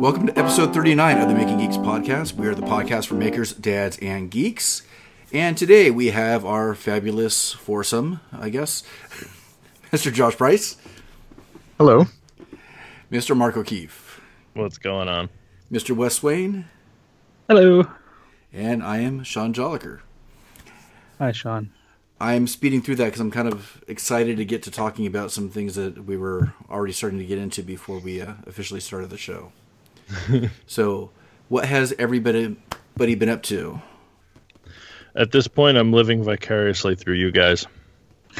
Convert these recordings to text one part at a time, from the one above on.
Welcome to episode 39 of the Making Geeks podcast. We are the podcast for makers, dads, and geeks. And today we have our fabulous foursome, I guess, Mr. Josh Price, Hello. Mr. Mark O'Keefe, What's going on? Mr. Wes Wayne. Hello. and I am Sean Jolliker. Hi, Sean. I'm speeding through that because I'm kind of excited to get to talking about some things that we were already starting to get into before we uh, officially started the show. so, what has everybody buddy been up to? At this point, I'm living vicariously through you guys.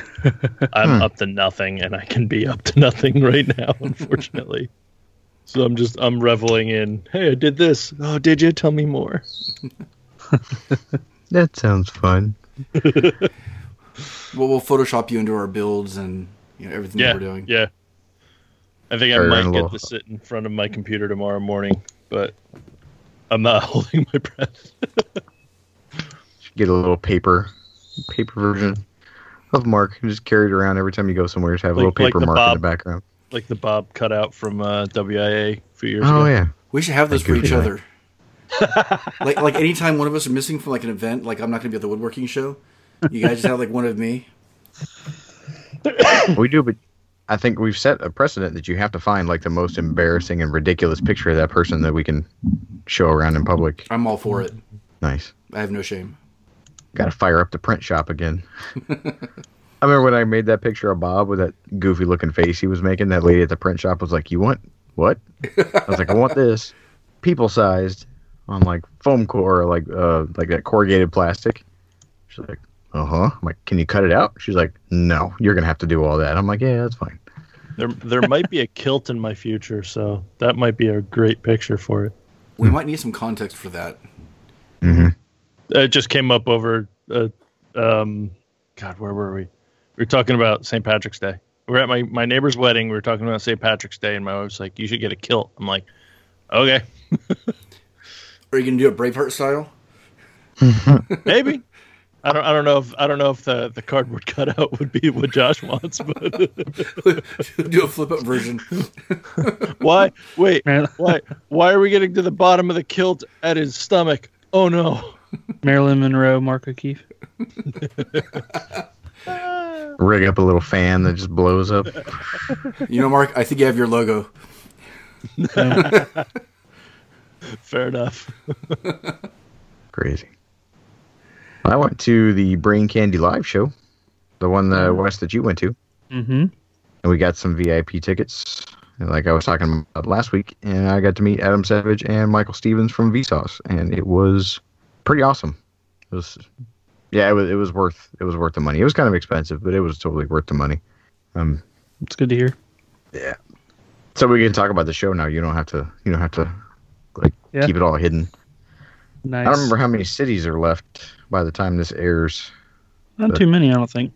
I'm up to nothing, and I can be up to nothing right now, unfortunately. so I'm just I'm reveling in. Hey, I did this. Oh, did you? Tell me more. That sounds fun. Well, we'll Photoshop you into our builds and you know everything Yeah, that we're doing. yeah. I think I Or might in a get to sit in front of my computer tomorrow morning, but I'm not holding my breath. Get a little paper, paper version of Mark and just carry it around every time you go somewhere. Just have a little paper the mark in the background. like the Bob cutout from uh, WIA a few years Oh ago. yeah. We should have those for each other. like like anytime one of us are missing from like an event, like I'm not going to be at the woodworking show. You guys just have like one of me. we do, but I think we've set a precedent that you have to find like the most embarrassing and ridiculous picture of that person that we can show around in public. I'm all for it. Nice. I have no shame. Got to fire up the print shop again. I remember when I made that picture of Bob with that goofy looking face he was making. That lady at the print shop was like, "You want what?" I was like, "I want this, people sized, on like foam core, like uh, like that corrugated plastic." She's like, "Uh huh." I'm like, "Can you cut it out?" She's like, "No, you're gonna have to do all that." I'm like, "Yeah, that's fine." There, there might be a kilt in my future, so that might be a great picture for it. We might need some context for that. Mm-hmm. It just came up over, uh, um, God, where were we? We were talking about St. Patrick's Day. We were at my, my neighbor's wedding. We were talking about St. Patrick's Day, and my wife's like, "You should get a kilt." I'm like, "Okay, Are you going to do a Braveheart style? maybe." I don't. I don't know if I don't know if the, the cardboard cutout would be what Josh wants, but do a flip up version. why? Wait, Mar- why? Why are we getting to the bottom of the kilt at his stomach? Oh no! Marilyn Monroe, Mark O'Keefe. Rig up a little fan that just blows up. You know, Mark, I think you have your logo. Fair enough. Crazy. I went to the Brain Candy live show, the one the West that you went to. Mm-hmm. and we got some VIP tickets, like I was talking about last week, and I got to meet Adam Savage and Michael Stevens from Vsauce, and it was pretty awesome. It was, yeah, it was it was worth it was worth the money. It was kind of expensive, but it was totally worth the money. Um, It's good to hear. yeah. So we can talk about the show now. You don't have to you don't have to like Yeah. keep it all hidden. Nice. I don't remember how many cities are left by the time this airs. Not too many, I don't think.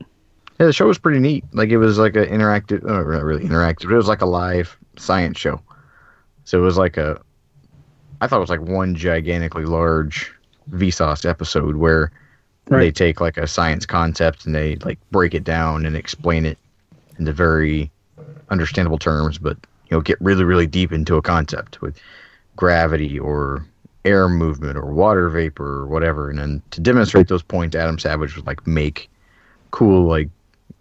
Yeah, the show was pretty neat. Like it was like an interactive, uh, not really interactive. But It was like a live science show. So it was like a, I thought it was like one gigantically large Vsauce episode where they take like a science concept and they like break it down and explain it into very understandable terms, but you know get really really deep into a concept with gravity or air movement or water vapor or whatever. And then to demonstrate those points, Adam Savage would like make cool like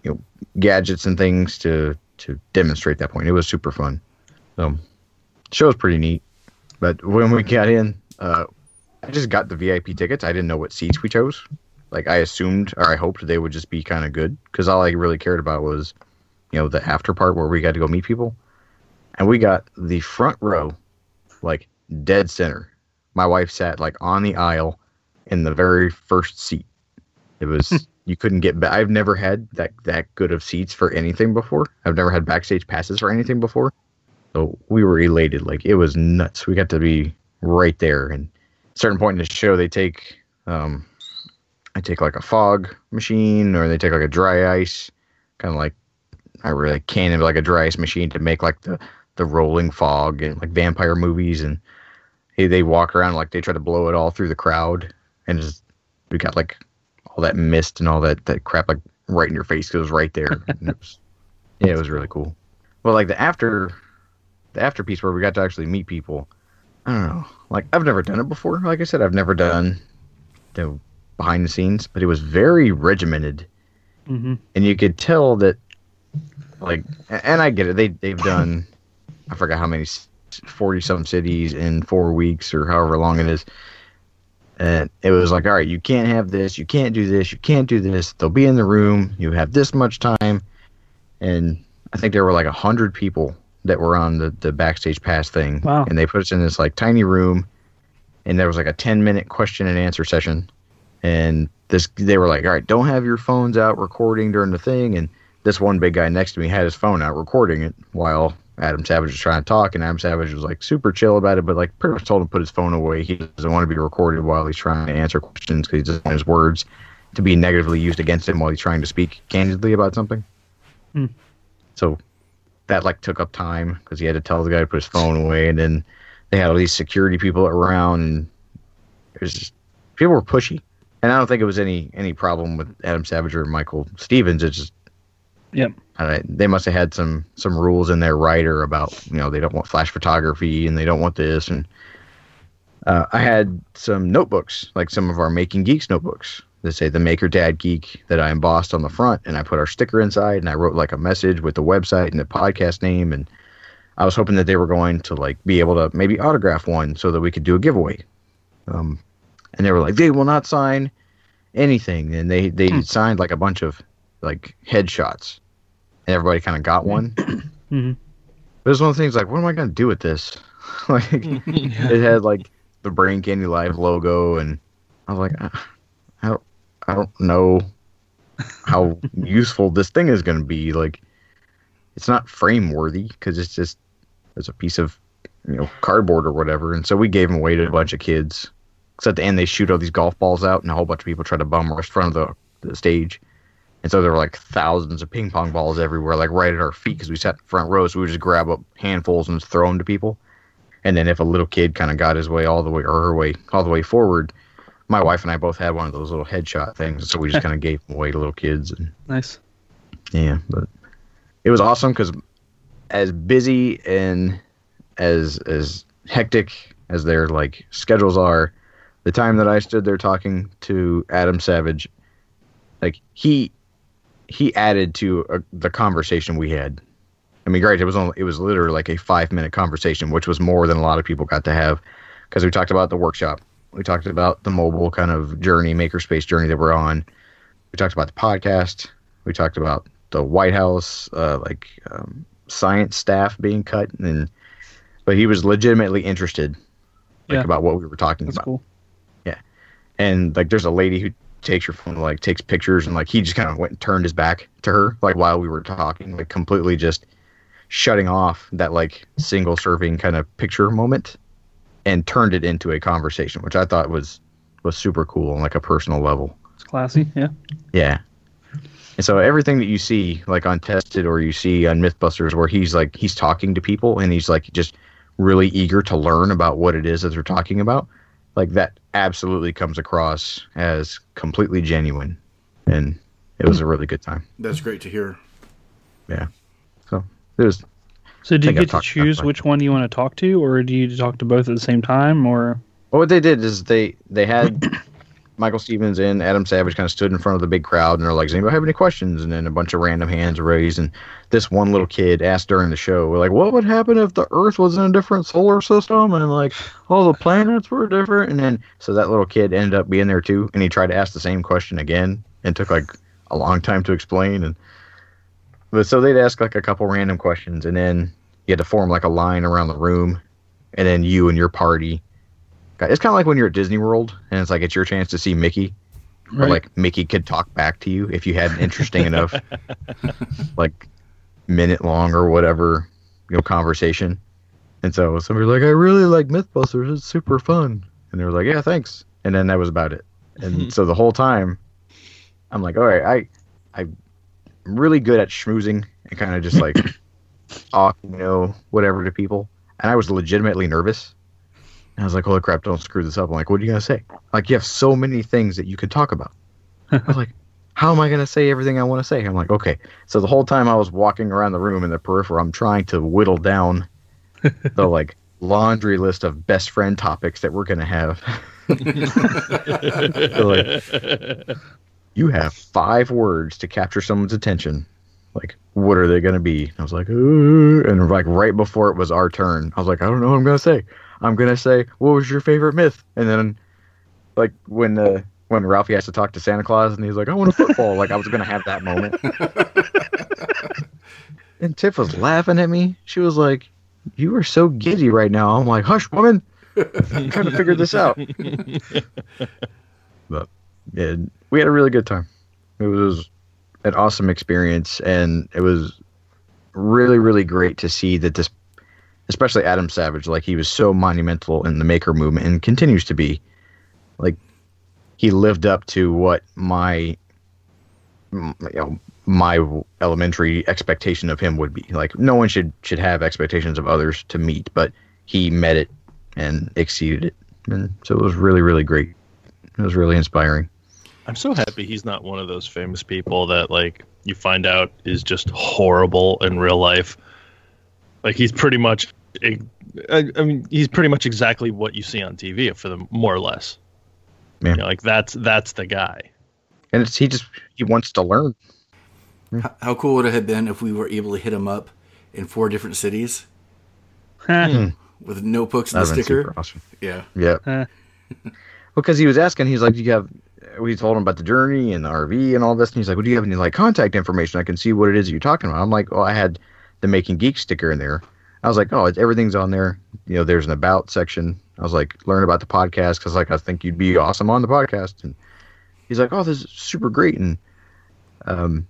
you know gadgets and things to to demonstrate that point. It was super fun. So show was pretty neat. But when we got in, uh, I just got the VIP tickets. I didn't know what seats we chose. Like I assumed or I hoped they would just be kind of good because all I really cared about was you know the after part where we got to go meet people, and we got the front row, like dead center. My wife sat like on the aisle in the very first seat. It was you couldn't get back. I've never had that that good of seats for anything before. I've never had backstage passes for anything before. So we were elated. Like it was nuts. We got to be right there. And at a certain point in the show, they take um, I take like a fog machine or they take like a dry ice, kind of like I really can of like a dry ice machine to make like the the rolling fog and like vampire movies and hey, they walk around like they try to blow it all through the crowd and just we got like all that mist and all that that crap like right in your face because was right there. And it was, yeah, it was really cool. Well, like the after, the after piece where we got to actually meet people. I don't know. Like I've never done it before. Like I said, I've never done the behind the scenes, but it was very regimented, hmm and you could tell that, like, and I get it. They they've done, I forgot how many, forty some cities in four weeks or however long it is. And it was like, all right, you can't have this, you can't do this, you can't do this. They'll be in the room. You have this much time, and I think there were like a hundred people that were on the the backstage pass thing. Wow. And they put us in this like tiny room, and there was like a ten minute question and answer session, and this they were like, all right, don't have your phones out recording during the thing, and this one big guy next to me had his phone out recording it while Adam Savage was trying to talk, and Adam Savage was like super chill about it, but like pretty much told him to put his phone away. He doesn't want to be recorded while he's trying to answer questions because he doesn't want his words to be negatively used against him while he's trying to speak candidly about something. Hmm. So that like took up time because he had to tell the guy to put his phone away, and then they had all these security people around, and it was just people were pushy. And I don't think it was any any problem with Adam Savage or Michael Stevens. It's just Yep. uh, they must have had some some rules in their writer about you know they don't want flash photography and they don't want this. And uh, I had some notebooks like some of our making geeks notebooks that say the maker dad geek that I embossed on the front. And I put our sticker inside and I wrote like a message with the website and the podcast name. And I was hoping that they were going to like be able to maybe autograph one so that we could do a giveaway. Um, and they were like they will not sign anything. And they they Hmm. signed like a bunch of like headshots and everybody kind of got one hmm but it's one of the things like, what am I going to do with this? like, it had like the Brain Candy Live logo, and I was like, "Ah, I don't, I don't know how useful this thing is going to be. Like, it's not frame worthy because it's just it's a piece of you know cardboard or whatever. And so we gave them away to a bunch of kids. Because at the end they shoot all these golf balls out, and a whole bunch of people try to bum rush front of the, the stage. And so there were like thousands of ping pong balls everywhere, like right at our feet, because we sat in front row. So we would just grab up handfuls and throw them to people. And then if a little kid kind of got his way all the way or her way all the way forward, my wife and I both had one of those little headshot things. So we just kind of gave them away to little kids. And Nice. yeah, but it was awesome because as busy and as as hectic as their like schedules are, the time that I stood there talking to Adam Savage, like he he added to uh the conversation we had. I mean, great. It was only it was literally like a five minute conversation, which was more than a lot of people got to have because we talked about the workshop, we talked about the mobile kind of journey, makerspace journey that we're on. We talked about the podcast. We talked about the White House, uh, like um, science staff being cut, and but he was legitimately interested, like Yeah. about what we were talking That's about cool. and like there's a lady who takes your phone like takes pictures and like he just kind of went and turned his back to her like while we were talking like completely just shutting off that like single serving kind of picture moment and turned it into a conversation which i thought was was super cool on like a personal level It's classy. Yeah. yeah and so everything that you see like on tested or you see on mythbusters where he's like he's talking to people and he's like just really eager to learn about what it is that they're talking about like that absolutely comes across as completely genuine and it was a really good time That's great to hear. Yeah. So it was So do you think I've get to choose which one you want to talk to, or do you talk to both at the same time, or well, what they did is they they had michael stevens and adam savage kind of stood in front of the big crowd and they're like does anybody have any questions? And then a bunch of random hands raised and this one little kid asked during the show we're like what would happen if the earth was in a different solar system? And like all the planets were different. And then so that little kid ended up being there too and he tried to ask the same question again and took like a long time to explain and but so they'd ask like a couple random questions and then you had to form like a line around the room and then you and your party it's kind of like when you're at Disney World and it's like it's your chance to see Mickey, or like Mickey could talk back to you if you had an interesting enough, like minute long or whatever, you know, conversation. And so somebody was like, I really like MythBusters. It's super fun. And they were like, Yeah, thanks. And then that was about it. And so the whole time, I'm like, All right, I, I'm really good at schmoozing and kind of just like talk, you know, whatever to people. And I was legitimately nervous. And I was like, holy crap, don't screw this up. I'm like, what are you going to say? Like, you have so many things that you could talk about. I was like, how am I going to say everything I want to say? I'm like, okay. So the whole time I was walking around the room in the peripheral, I'm trying to whittle down the like laundry list of best friend topics that we're going to have. Like, you have five words to capture someone's attention. Like, what are they going to be? I was like, "Uh," and like right before it was our turn, I was like, I don't know what I'm going to say. I'm going to say, what was your favorite myth? And then, like, when uh, when Ralphie has to talk to Santa Claus and he's like, I want a football. like, I was going to have that moment. and Tiff was laughing at me. She was like, You are so giddy right now. I'm like, Hush, woman. I'm trying to figure this out. but yeah, we had a really good time. It was an awesome experience, and it was really, really great to see that this, especially Adam Savage, like he was so monumental in the maker movement and continues to be. Like he lived up to what my, you know, my elementary expectation of him would be. Like no one should should have expectations of others to meet, but he met it and exceeded it, and so it was really, really great. It was really inspiring. I'm so happy he's not one of those famous people that like you find out is just horrible in real life. Like he's pretty much, I I mean, he's pretty much exactly what you see on TV for the more or less. Yeah. You know, like that's that's the guy. And it's he just he wants to learn. H- How cool would it have been if we were able to hit him up in four different cities hmm. with notebooks and a That'd been sticker? super awesome. Yeah. Yeah. Because he was asking, he's like, "Do you have?" We told him about the journey and the RV and all this, and he's like, "Well, do you have any like contact information? I can see what it is that you're talking about." I'm like, "Oh, I had the Making Geek sticker in there." I was like, "Oh, it's, everything's on there. You know, there's an about section." I was like, "Learn about the podcast because like I think you'd be awesome on the podcast." And he's like, "Oh, this is super great." And um,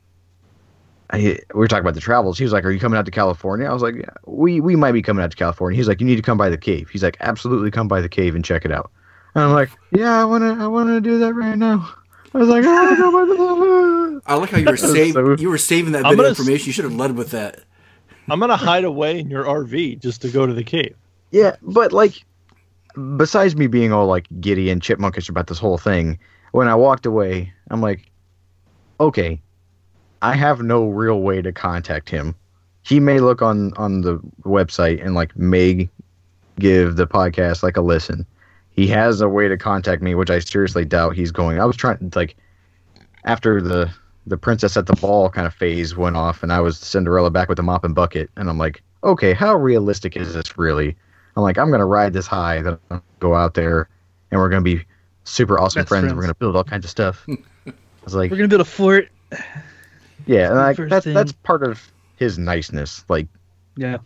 I, we were talking about the travels. He was like, "Are you coming out to California?" I was like, yeah, "We we might be coming out to California." He's like, "You need to come by the cave." He's like, "Absolutely, come by the cave and check it out." And I'm like, "Yeah, I wanna I wanna do that right now." I was like, "I wanna go by the." I like how you were saving So- you were saving that I'm bit of gonna s- information. You should have led with that. I'm gonna hide away in your RV just to go to the cave. Yeah, but like, besides me being all like giddy and chipmunkish about this whole thing, when I walked away, I'm like, okay, I have no real way to contact him. He may look on on the website and like may give the podcast like a listen. He has a way to contact me, which I seriously doubt he's going. I was trying like after the the princess at the ball kind of phase went off, and I was Cinderella back with the mop and bucket, and I'm like, okay, how realistic is this really? I'm like, I'm gonna ride this high that I'm gonna go out there, and we're gonna be super awesome friends. friends. We're gonna build all kinds of stuff. I was like, We're gonna build a fort. yeah, and like that's thing. that's part of his niceness. Like, Yeah.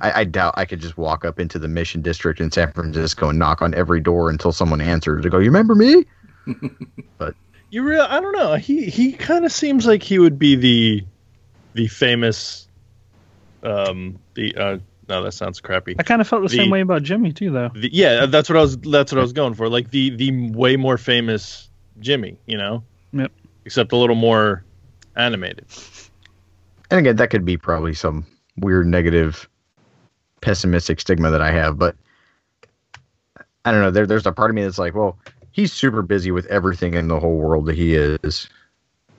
I, I doubt I could just walk up into the Mission District in San Francisco and knock on every door until someone answers to go, "You remember me?" You real? I don't know. He he kind of seems like he would be the the famous. Um. The uh. No, that sounds crappy. I kind of felt the, The- same way about Jimmy too, though. The, yeah, that's what I was. That's what I was going for. Like the the way more famous Jimmy. You know. Yep. Except a little more animated. And again, that could be probably some weird negative, pessimistic stigma that I have, but I don't know. There, there's a part of me that's like, well, he's super busy with everything in the whole world that he is,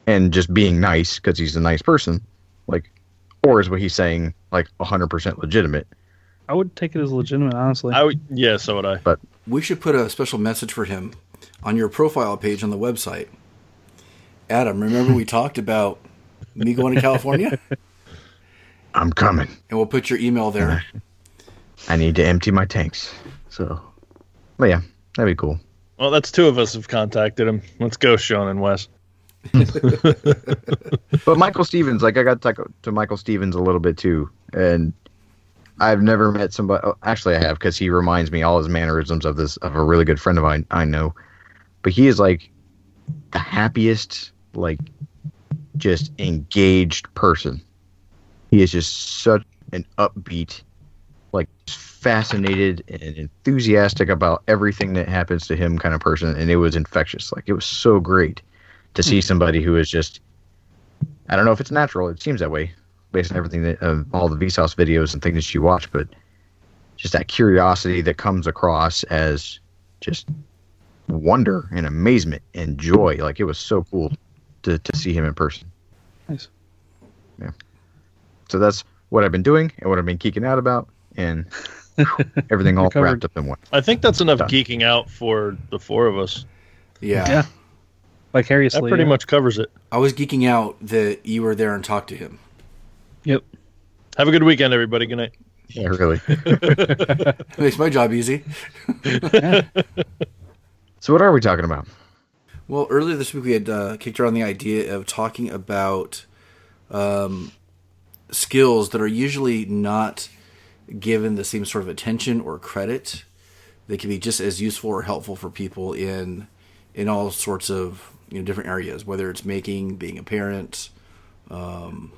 and just being nice because he's a nice person, like, or is what he's saying like 100% legitimate? I would take it as legitimate, honestly. I would. Yeah. So would I. But we should put a special message for him on your profile page on the website. Adam, remember we talked about me going to California? I'm coming. And we'll put your email there. I need to empty my tanks. So, but yeah, that'd be cool. Well, that's two of us have contacted him. Let's go, Sean and Wes. But Michael Stevens, like I got to to Michael Stevens a little bit too, and I've never met somebody. oh, Actually, I have because he reminds me all his mannerisms of this of a really good friend of mine I know. But he is like the happiest, like just engaged person. He is just such an upbeat, like fascinated and enthusiastic about everything that happens to him kind of person, and it was infectious. Like it was so great to see somebody who is just I don't know if it's natural. It seems that way based on everything that uh, all the Vsauce videos and things that you watch, but just that curiosity that comes across as just wonder and amazement and joy. Like it was so cool. to, to see him in person. Nice. Yeah. So that's what I've been doing and what I've been geeking out about, and everything all Recovered. wrapped up in one. I think that's enough Done. geeking out for the four of us. Yeah. Yeah. Vicariously. That pretty yeah. much covers it. I was geeking out that you were there and talked to him. Yep. Have a good weekend, everybody. Good night. Yeah, really. Makes my job easy. so what are we talking about? Well, earlier this week we had uh, kicked around the idea of talking about um, skills that are usually not given the same sort of attention or credit. They can be just as useful or helpful for people in in all sorts of you know different areas, whether it's making, being a parent, um,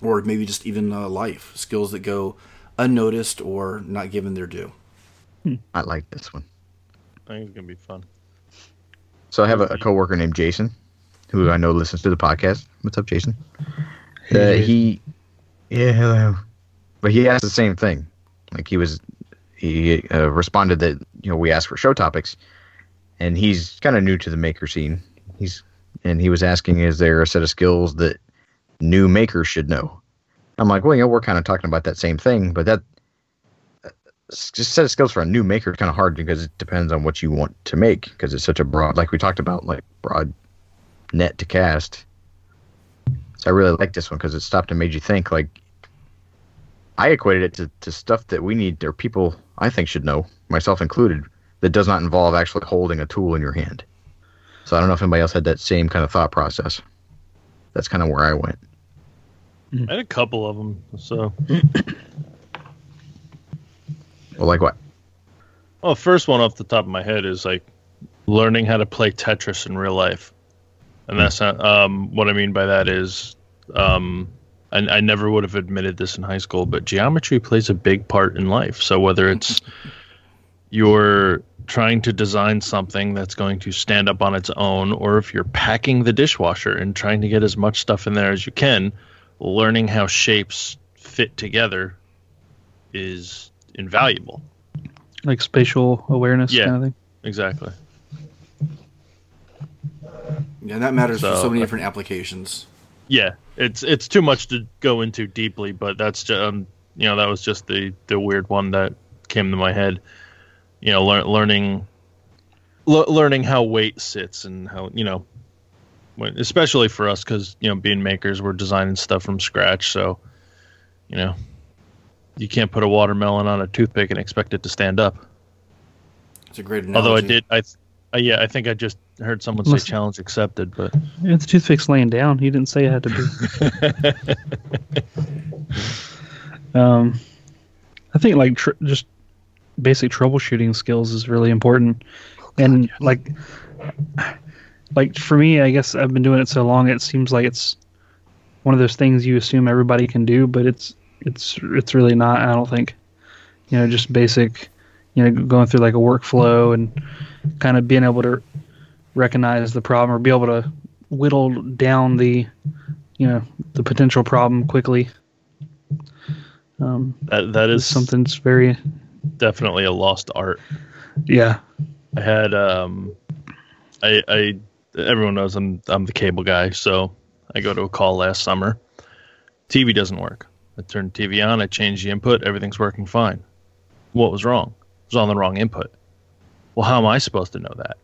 or maybe just even uh, life skills that go unnoticed or not given their due. I like this one. I think it's gonna be fun. So I have a, a coworker named Jason, who I know listens to the podcast. What's up, Jason? Uh, he, yeah, hello. But he asked the same thing. Like he was, he uh, responded that you know we asked for show topics, and he's kind of new to the maker scene. He's and he was asking, is there a set of skills that new makers should know? I'm like, well, you know, we're kind of talking about that same thing, but that uh, just set of skills for a new maker is kind of hard because it depends on what you want to make because it's such a broad, like we talked about, like broad net to cast. So I really like this one because it stopped and made you think. Like I equated it to, to stuff that we need or people I think should know, myself included, that does not involve actually holding a tool in your hand. So I don't know if anybody else had that same kind of thought process. That's kind of where I went. I had a couple of them. So, Well, like what? well, first one off the top of my head is like learning how to play Tetris in real life, and that's not um, what I mean by that is um, I, I never would have admitted this in high school, but geometry plays a big part in life. So whether it's you're trying to design something that's going to stand up on its own, or if you're packing the dishwasher and trying to get as much stuff in there as you can, learning how shapes fit together is invaluable. like spatial awareness Yeah. kind of thing. Exactly. Yeah, that matters for So, so many uh, different applications. Yeah, it's it's too much to go into deeply, but that's just um, you know that was just the the weird one that came to my head. You know, lear- learning le- learning how weight sits and how you know, when, especially for us because you know being makers, we're designing stuff from scratch, so you know you can't put a watermelon on a toothpick and expect it to stand up. It's a great analogy. Although I did, I uh, yeah, I think I just heard someone say challenge accepted, but Yeah, the toothpick's laying down. He didn't say it had to be. um, I think like tr- just basic troubleshooting skills is really important, and like, like for me, I guess I've been doing it so long. It seems like it's one of those things you assume everybody can do, but it's it's it's really not. I don't think. You know, just basic. You know, going through like a workflow and kind of being able to recognize the problem or be able to whittle down the you know the potential problem quickly um, that that is something that's very definitely a lost art. yeah I had um, I I everyone knows I'm I'm the cable guy, so I go to a call last summer. TV doesn't work. I turned TV on. I changed the input. Everything's working fine. What was wrong? It was on the wrong input. Well, how am I supposed to know that?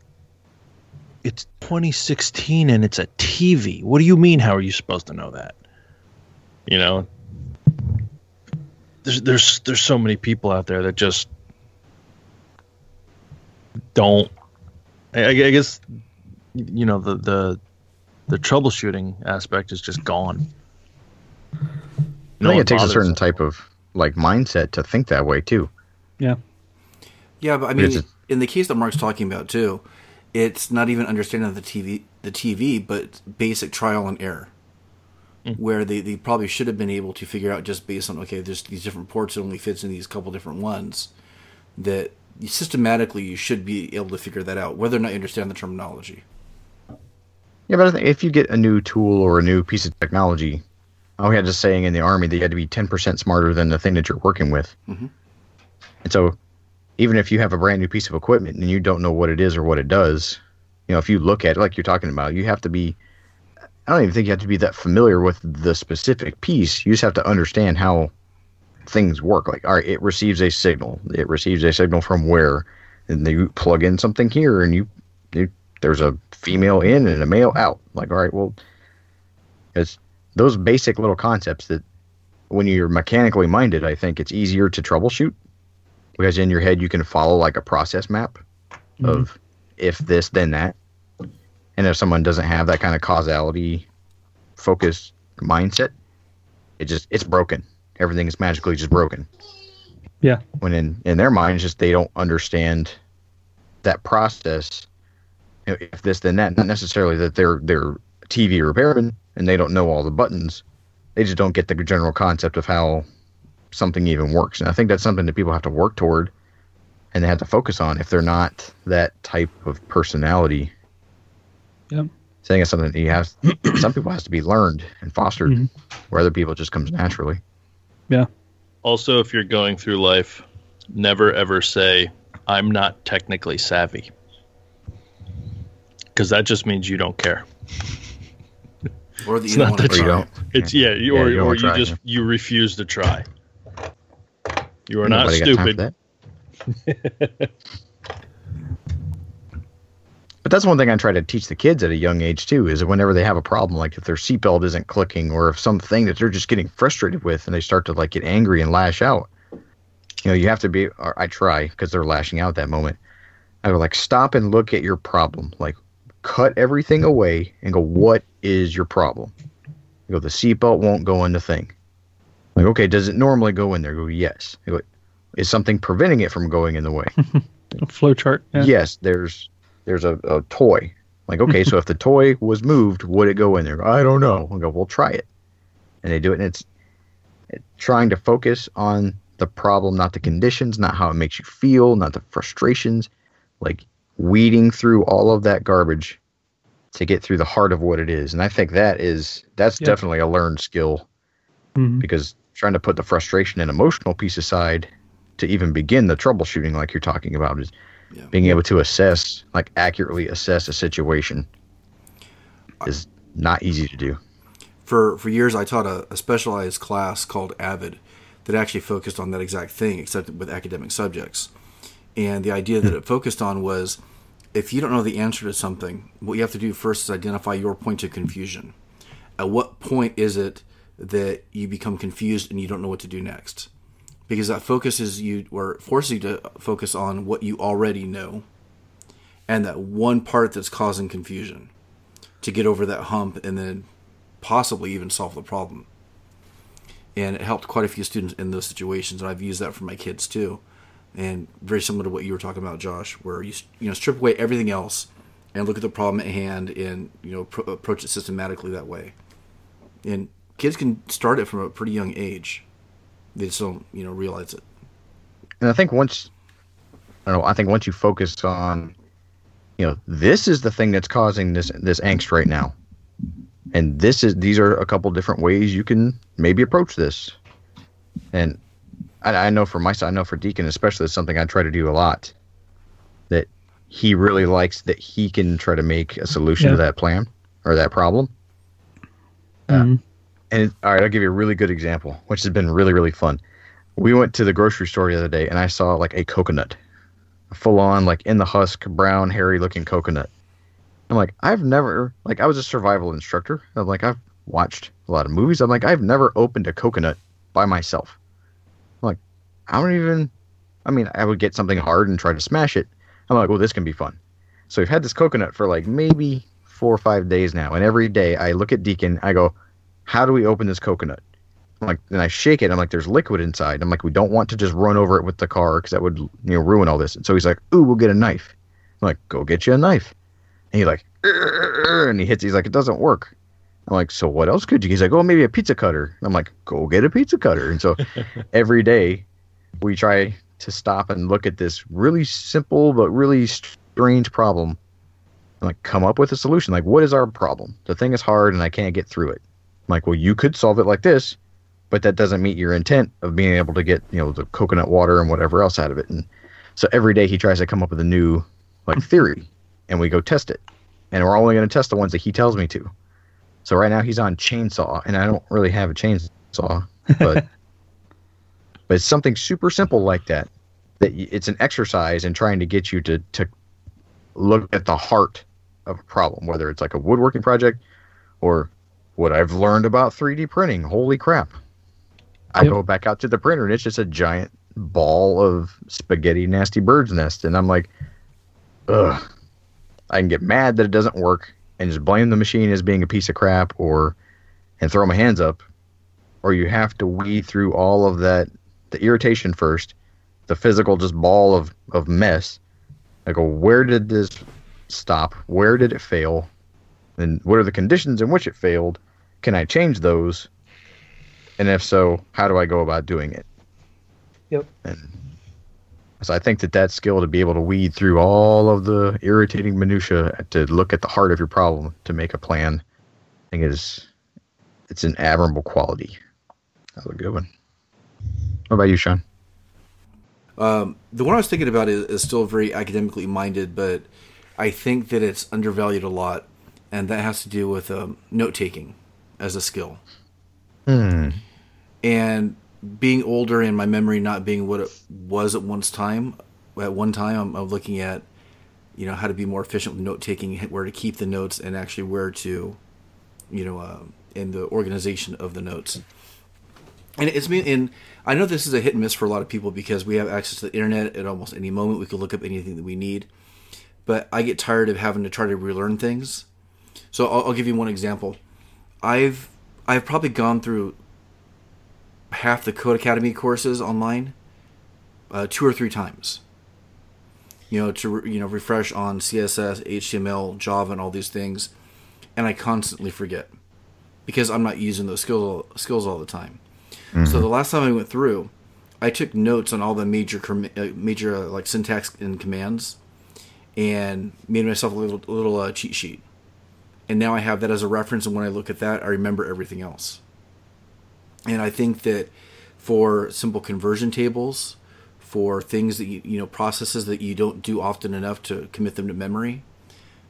It's 2016 and it's a TV. What do you mean? How are you supposed to know that? You know, there's there's there's so many people out there that just don't. I, I guess you know the the the troubleshooting aspect is just gone. I No think it takes a bothers. certain type of like mindset to think that way too. yeah Yeah, but I mean, It's a- in the case that Mark's talking about too, it's not even understanding the TV, the TV, but basic trial and error, where they, they probably should have been able to figure out just based on okay, there's these different ports it only fits in these couple different ones, that you- systematically you should be able to figure that out, whether or not you understand the terminology. Yeah, but I think if you get a new tool or a new piece of technology, oh, we had this saying in the army that you had to be ten percent smarter than the thing that you're working with. Mhm. And so, even if you have a brand new piece of equipment and you don't know what it is or what it does, you know, if you look at it like you're talking about, you have to be I don't even think you have to be that familiar with the specific piece. You just have to understand how things work. Like, all right, it receives a signal. It receives a signal from where, and you plug in something here, and you, you there's a female in and a male out. Like, all right, well, it's those basic little concepts that when you're mechanically minded, I think it's easier to troubleshoot because in your head you can follow like a process map Mm-hmm. of if this then that. And if someone doesn't have that kind of causality focused mindset, it just it's broken. Everything is magically just broken. Yeah. When in in their mind, it's just they don't understand that process. You know, if this then that, not necessarily that they're they're TV repairman and they don't know all the buttons. They just don't get the general concept of how something even works. And I think that's something that people have to work toward and they have to focus on if they're not that type of personality. Yep. So I think it's something that you have some people has to be learned and fostered Mhm. where other people just comes naturally. Yeah. Also, if you're going through life, never ever say, I'm not technically savvy. Because that just means you don't care. Or that It's you don't not want to that you don't. It's yeah, you, Yeah, or, you or you just yeah. you refuse to try. You are not stupid. that. but that's one thing I try to teach the kids at a young age too. Is that whenever they have a problem, like if their seatbelt isn't clicking, or if something that they're just getting frustrated with, and they start to like get angry and lash out, you know, you have to be. Or I try because they're lashing out at that moment. I go like stop and look at your problem. Like cut everything away and go, what is your problem? I go, the seatbelt won't go in the thing. Like, okay, does it normally go in there? I go, yes. I go, is something preventing it from going in the way? A flow chart. Yeah. Yes, there's there's a, a toy. Like, okay, so if the toy was moved, would it go in there? I don't know. I go, well, try it. And they do it, and it's, it's trying to focus on the problem, not the conditions, not how it makes you feel, not the frustrations. Like weeding through all of that garbage to get through the heart of what it is. And I think that is that's Yeah. definitely a learned skill Mhm. because trying to put the frustration and emotional piece aside to even begin the troubleshooting like you're talking about is Yeah. being able to assess like accurately assess a situation is not easy to do for for years I taught a, a specialized class called Avid that actually focused on that exact thing, except with academic subjects. And the idea that hmm. it focused on was if you don't know the answer to something, what you have to do first is identify your point of confusion. At what point is it that you become confused and you don't know what to do next? Because that focuses you or forces you to focus on what you already know and that one part that's causing confusion to get over that hump and then possibly even solve the problem. And it helped quite a few students in those situations, and I've used that for my kids too. And very similar to what you were talking about, Josh, where you you know strip away everything else and look at the problem at hand, and you know pro- approach it systematically that way. And kids can start it from a pretty young age; they just don't you know realize it. and i think once i don't know i think once you focus on you know this is the thing that's causing this this angst right now and this is these are a couple different ways you can maybe approach this and I, I know for my side i know for deacon especially it's something i try to do a lot that he really likes that he can try to make a solution Yeah. to that plan or that problem Mhm. And all right, I'll give you a really good example, which has been really, really fun. We went to the grocery store the other day, and I saw like a coconut, full on, like in the husk, brown, hairy looking coconut. I'm like, I've never, like, I was a survival instructor. I'm like, I've watched a lot of movies. I'm like, I've never opened a coconut by myself. I'm like, I don't even, I mean, I would get something hard and try to smash it. I'm like, well, this can be fun. So we've had this coconut for like maybe four or five days now. And every day I look at Deacon, I go, how do we open this coconut? I'm like, then I shake it. I'm like, there's liquid inside. I'm like, we don't want to just run over it with the car because that would, you know, ruin all this. And so he's like, ooh, we'll get a knife. I'm like, go get you a knife. And he's like, and he hits. He's like, it doesn't work. I'm like, so what else could you? He's like, oh, maybe a pizza cutter. I'm like, go get a pizza cutter. And so every day we try to stop and look at this really simple but really strange problem and like come up with a solution. Like, what is our problem? The thing is hard and I can't get through it. I'm like, well, you could solve it like this, but that doesn't meet your intent of being able to get, you know, the coconut water and whatever else out of it. And so every day he tries to come up with a new like theory and we go test it. And we're only going to test the ones that he tells me to. So right now he's on chainsaw, and I don't really have a chainsaw, but but it's something super simple like that. That it's an exercise in trying to get you to to look at the heart of a problem, whether it's like a woodworking project or what I've learned about 3D printing. Holy crap! I Yep. go back out to the printer and it's just a giant ball of spaghetti nasty bird's nest, and I'm like, ugh. I can get mad that it doesn't work and just blame the machine as being a piece of crap, or and throw my hands up, or you have to weed through all of that the irritation first, the physical just ball of of mess. I go, where did this stop? Where did it fail? And what are the conditions in which it failed? Can I change those? And if so, how do I go about doing it? Yep. And so I think that that skill to be able to weed through all of the irritating minutia to look at the heart of your problem to make a plan, I think is it's an admirable quality. That's a good one. What about you, Sean? Um, the one I was thinking about is, is still very academically minded, but I think that it's undervalued a lot, and that has to do with um, note taking as a skill. Hmm. And being older and my memory not being what it was at once time, at one time, I'm, I'm looking at, you know, how to be more efficient with note taking, where to keep the notes, and actually where to, you know, uh, in the organization of the notes. And it's been in. I know this is a hit and miss for a lot of people because we have access to the internet at almost any moment. We can look up anything that we need. But I get tired of having to try to relearn things. So I'll, I'll give you one example. I've I've probably gone through half the Codecademy courses online uh, two or three times. You know, to you know refresh on CSS, HTML, Java, and all these things, and I constantly forget because I'm not using those skills skills all the time. So the last time I went through, I took notes on all the major com- uh, major uh, like syntax and commands, and made myself a little little uh, cheat sheet. And now I have that as a reference, and when I look at that, I remember everything else. And I think that for simple conversion tables, for things that you, you know processes that you don't do often enough to commit them to memory,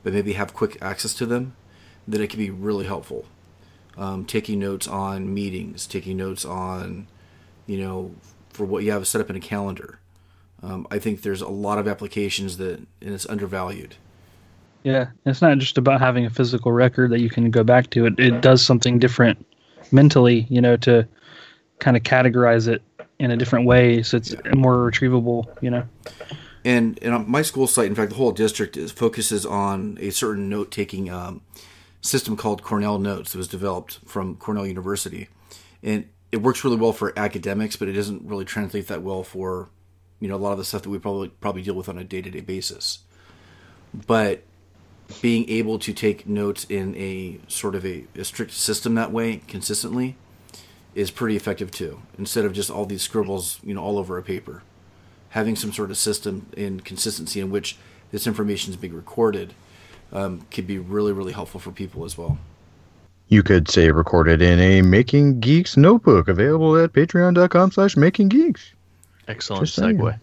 but maybe have quick access to them, that it can be really helpful um, taking notes on meetings, taking notes on, you know, for what you have set up in a calendar. Um, I think there's a lot of applications that, and it's undervalued. Yeah, it's not just about having a physical record that you can go back to. It it does something different mentally, you know, to kind of categorize it in a different way, so it's more retrievable. You know. And and on my school site, in fact, the whole district is focuses on a certain note taking um, system called Cornell Notes that was developed from Cornell University, and it works really well for academics, but it doesn't really translate that well for you know a lot of the stuff that we probably probably deal with on a day to day basis. But being able to take notes in a sort of a, a strict system that way consistently is pretty effective too. Instead of just all these scribbles, you know, all over a paper having some sort of system and consistency in which this information is being recorded um, could be really, really helpful for people as well. You could say recorded in a Making Geeks notebook available at patreon.com slash making geeks. Excellent Just saying. segue.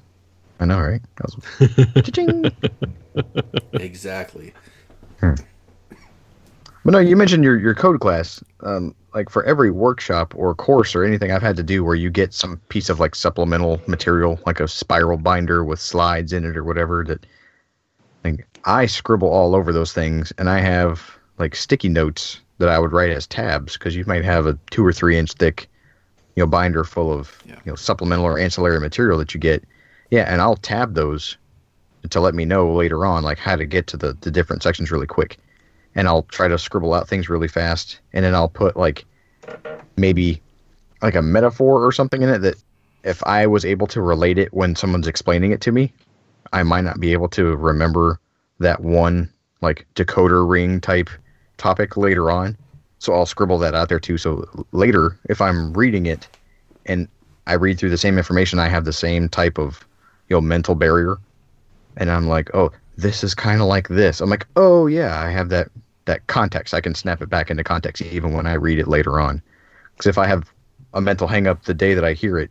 I know, right? That was- Cha-ching. Exactly. But no, you mentioned your, your code class. Um, like for every workshop or course or anything I've had to do where you get some piece of like supplemental material, like a spiral binder with slides in it or whatever, that like, I scribble all over those things and I have like sticky notes that I would write as tabs because you might have a two or three inch thick, you know, binder full of Yeah. you know supplemental or ancillary material that you get. Yeah, and I'll tab those to let me know later on like how to get to the, the different sections really quick and I'll try to scribble out things really fast, and then I'll put like maybe like a metaphor or something in it that if I was able to relate it when someone's explaining it to me, I might not be able to remember that one like decoder ring type topic later on. So I'll scribble that out there too. So later, if I'm reading it and I read through the same information, I have the same type of you know mental barrier, and I'm like, oh, this is kind of like this. I'm like, oh yeah, I have that that context. I can snap it back into context even when I read it later on. Because if I have a mental hang up the day that I hear it,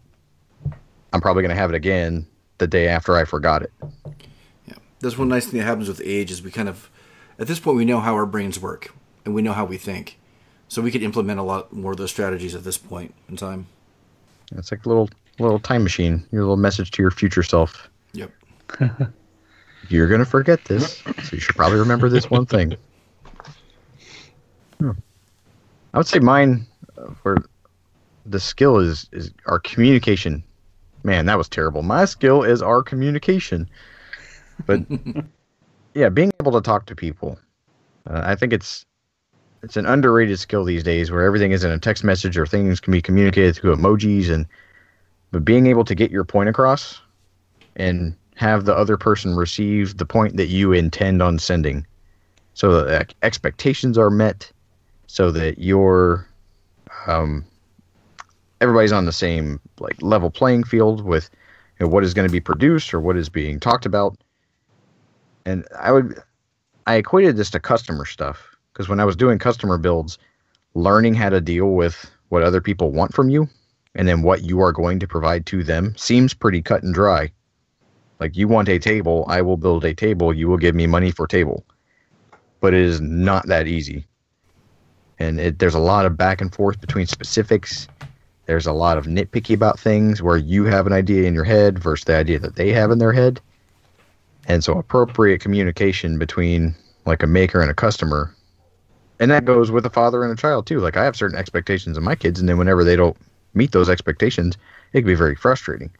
I'm probably going to have it again the day after I forgot it. Yeah. That's one nice thing that happens with age is we kind of, at this point, we know how our brains work and we know how we think. So we could implement a lot more of those strategies at this point in time. It's like a little little time machine. Your little message to your future self. Yep. You're gonna forget this, so you should probably remember this one thing. Hmm. I would say mine, uh, for the skill is is our communication. Man, that was terrible. My skill is our communication, but yeah, being able to talk to people. Uh, I think it's it's an underrated skill these days, where everything is in a text message or things can be communicated through emojis, and but being able to get your point across and have the other person receive the point that you intend on sending, so that expectations are met, so that your um, everybody's on the same like level playing field with you know, what is going to be produced or what is being talked about. And I would I equated this to customer stuff because when I was doing customer builds, learning how to deal with what other people want from you and then what you are going to provide to them seems pretty cut and dry. Like you want a table, I will build a table, you will give me money for table. But it is not that easy. And it, there's a lot of back and forth between specifics. There's a lot of nitpicky about things where you have an idea in your head versus the idea that they have in their head. And so appropriate communication between like a maker and a customer. And that goes with a father and a child too. Like I have certain expectations of my kids and then whenever they don't meet those expectations, it can be very frustrating.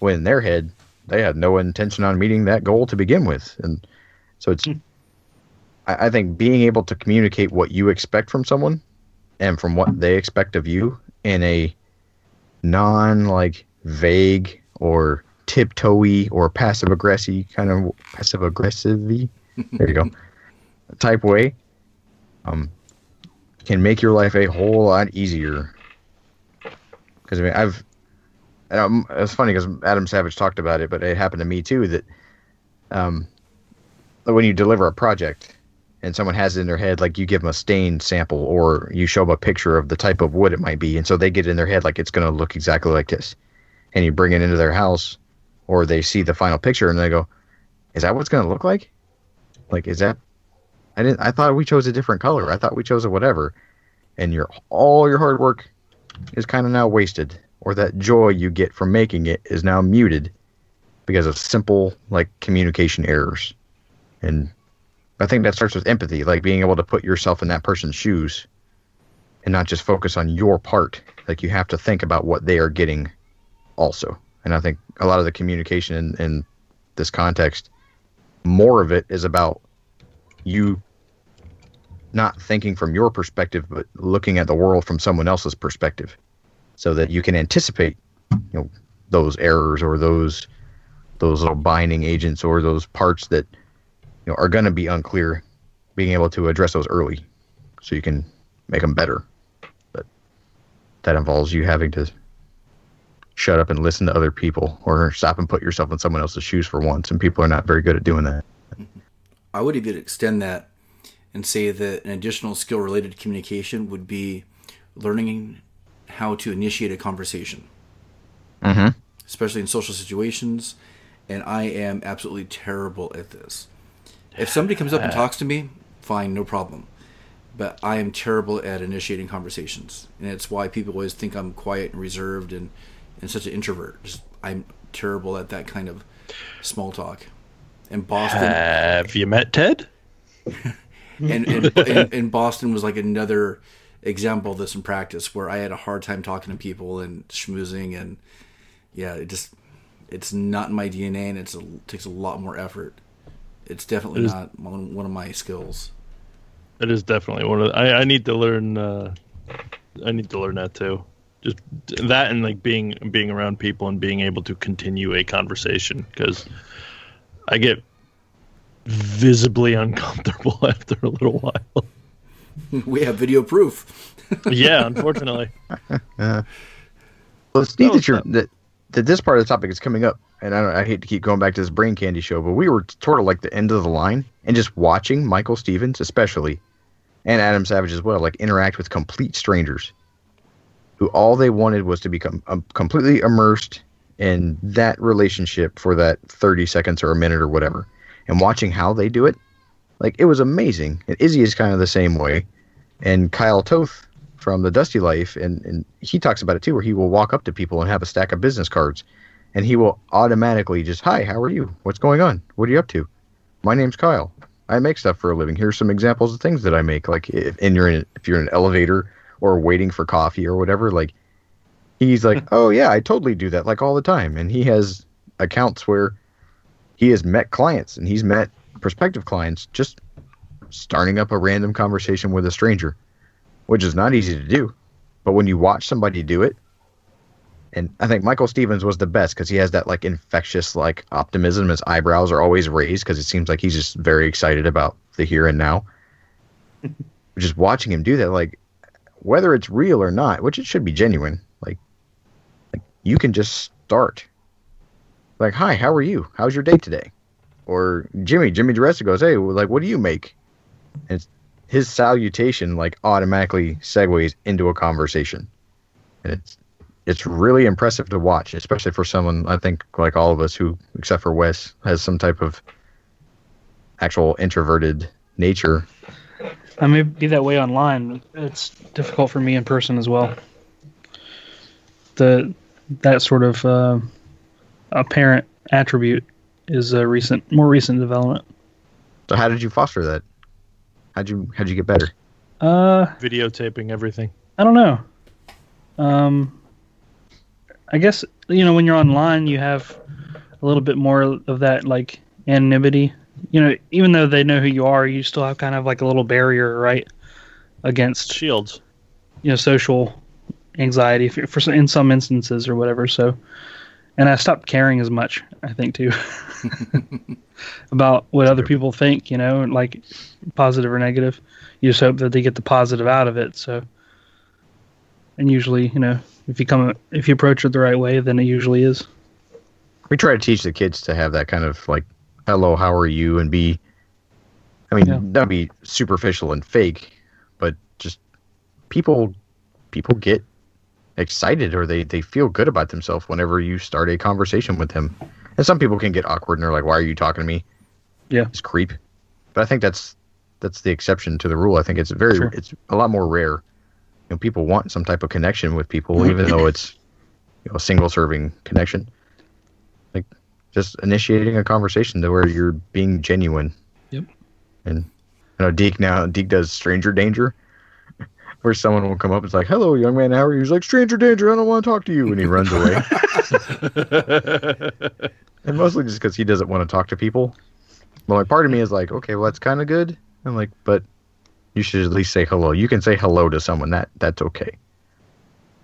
When in their head, they had no intention on meeting that goal to begin with. And so it's I, I think being able to communicate what you expect from someone and from what they expect of you in a non like vague or tiptoey or passive aggressive kind of passive aggressive there you go type way um can make your life a whole lot easier because i mean i've um, it's funny because adam savage talked about it but it happened to me too that um when you deliver a project and someone has it in their head like you give them a stain sample or you show them a picture of the type of wood it might be and so they get in their head like it's going to look exactly like this. And you bring it into their house or they see the final picture and they go is that what it's going to look like? Like is that i didn't i thought we chose a different color. I thought we chose a whatever. And your all your hard work is kind of now wasted or that joy you get from making it is now muted because of simple like communication errors and I think that starts with empathy, like being able to put yourself in that person's shoes and not just focus on your part. Like you have to think about what they are getting also. And I think a lot of the communication in, in this context, more of it is about you not thinking from your perspective, but looking at the world from someone else's perspective so that you can anticipate, you know, those errors or those those little binding agents or those parts that you know are going to be unclear being able to address those early so you can make them better. But that involves you having to shut up and listen to other people or stop and put yourself in someone else's shoes for once and people are not very good at doing that. I would even extend that and say that an additional skill related to communication would be learning how to initiate a conversation, mm-hmm. especially in social situations. And I am absolutely terrible at this. If somebody comes up and talks to me, fine, no problem. But I am terrible at initiating conversations, and it's why people always think I'm quiet and reserved and, and such an introvert. Just, I'm terrible at that kind of small talk. In Boston, Have you met Ted? and, and, and, and Boston was like another example of this in practice, where I had a hard time talking to people and schmoozing, and yeah, it just it's not in my DNA, and it's a, it takes a lot more effort. It's definitely It is- not one, one of my skills. It is definitely one of. The, I I need to learn. Uh, I need to learn that too. Just that and like being being around people and being able to continue a conversation because I get visibly uncomfortable after a little while. we have video proof. yeah, unfortunately. well it's neat that you're that, that this part of the topic is coming up and I, don't, I hate to keep going back to this brain candy show but we were sort of like the end of the line and just watching michael stevens especially and adam savage as well like interact with complete strangers who all they wanted was to become um, completely immersed in that relationship for that 30 seconds or a minute or whatever and watching how they do it like it was amazing and izzy is kind of the same way And Kyle Toth from the Dusty Life, and, and he talks about it too, where he will walk up to people and have a stack of business cards, and he will automatically just, "Hi, how are you? What's going on? What are you up to? My name's Kyle. I make stuff for a living. Here's some examples of things that I make. Like if and you're in if you're in an elevator or waiting for coffee or whatever, like he's like, "Oh yeah, I totally do that like all the time." And he has accounts where he has met clients and he's met prospective clients just starting up a random conversation with a stranger, which is not easy to do. But when you watch somebody do it, and I think Michael Stevens was the best because he has that like infectious like optimism. His eyebrows are always raised because it seems like he's just very excited about the here and now. just watching him do that, like whether it's real or not, which it should be genuine, like, like you can just start. Like, hi, how are you? How's your day today? Or Jimmy, Jimmy DeResta goes, hey, like, what do you make? And his salutation like automatically segues into a conversation, and it's it's really impressive to watch, especially for someone I think like all of us who, except for Wes, has some type of actual introverted nature. I may be that way online. It's difficult for me in person as well. The that sort of uh, apparent attribute is a recent, more recent development. So how did you foster that? How'd you how'd you get better? Uh, Videotaping everything. I don't know. Um, I guess you know when you're online, you have a little bit more of that like anonymity. You know, even though they know who you are, you still have kind of like a little barrier, right, against Shields. you know social anxiety for, for in some instances or whatever. So, and I stopped caring as much. I think too about what other people think. You know, like positive or negative. You just hope that they get the positive out of it. So, and usually, you know, if you come if you approach it the right way, then it usually is. We try to teach the kids to have that kind of like, hello, how are you, and be. I mean, Yeah. not be superficial and fake, but just people, people get excited or they they feel good about themselves whenever you start a conversation with them. And some people can get awkward and they're like, "Why are you talking to me?" Yeah. it's creep. But I think that's that's the exception to the rule. I think it's very Sure. it's a lot more rare. You know, people want some type of connection with people, mm-hmm. even though it's you know a single serving connection. Like just initiating a conversation to where you're being genuine. Yep. And you know, Deke now Deke does stranger danger. Where someone will come up, and it's like, "Hello, young man, how are you?" He's like, "Stranger danger, I don't want to talk to you," and he runs away. and mostly just because he doesn't want to talk to people. But like, part of me is like, okay, well, that's kind of good. I'm like, but you should at least say hello. You can say hello to someone. That that's okay.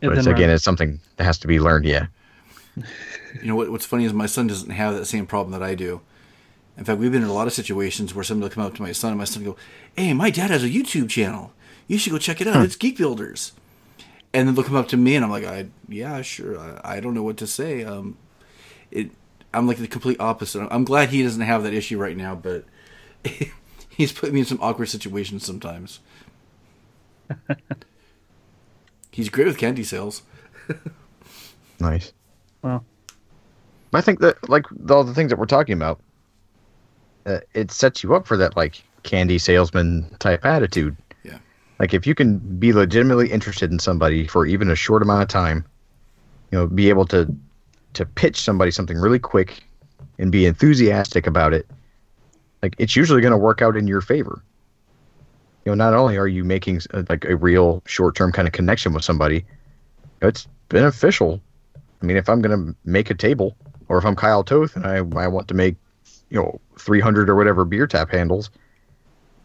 But it's, uh, again, run. it's something that has to be learned. Yeah. You know what, what's funny is my son doesn't have that same problem that I do. In fact, we've been in a lot of situations where somebody will come up to my son and my son will go, "Hey, my dad has a YouTube channel. You should go check it out. It's Geek Builders." And then they'll come up to me and I'm like, "I yeah, sure. I, I don't know what to say." Um, it I'm like the complete opposite. I'm glad he doesn't have that issue right now, but he's put me in some awkward situations sometimes. he's great with candy sales. Nice. Well, I think that like all the things that we're talking about, uh, it sets you up for that like candy salesman type attitude. Like if you can be legitimately interested in somebody for even a short amount of time, you know, be able to to pitch somebody something really quick and be enthusiastic about it, like it's usually going to work out in your favor. You know, not only are you making uh, like a real short-term kind of connection with somebody, it's beneficial. I mean, if I'm going to make a table, or if I'm Kyle Toth and I I want to make, you know, 300 or whatever beer tap handles,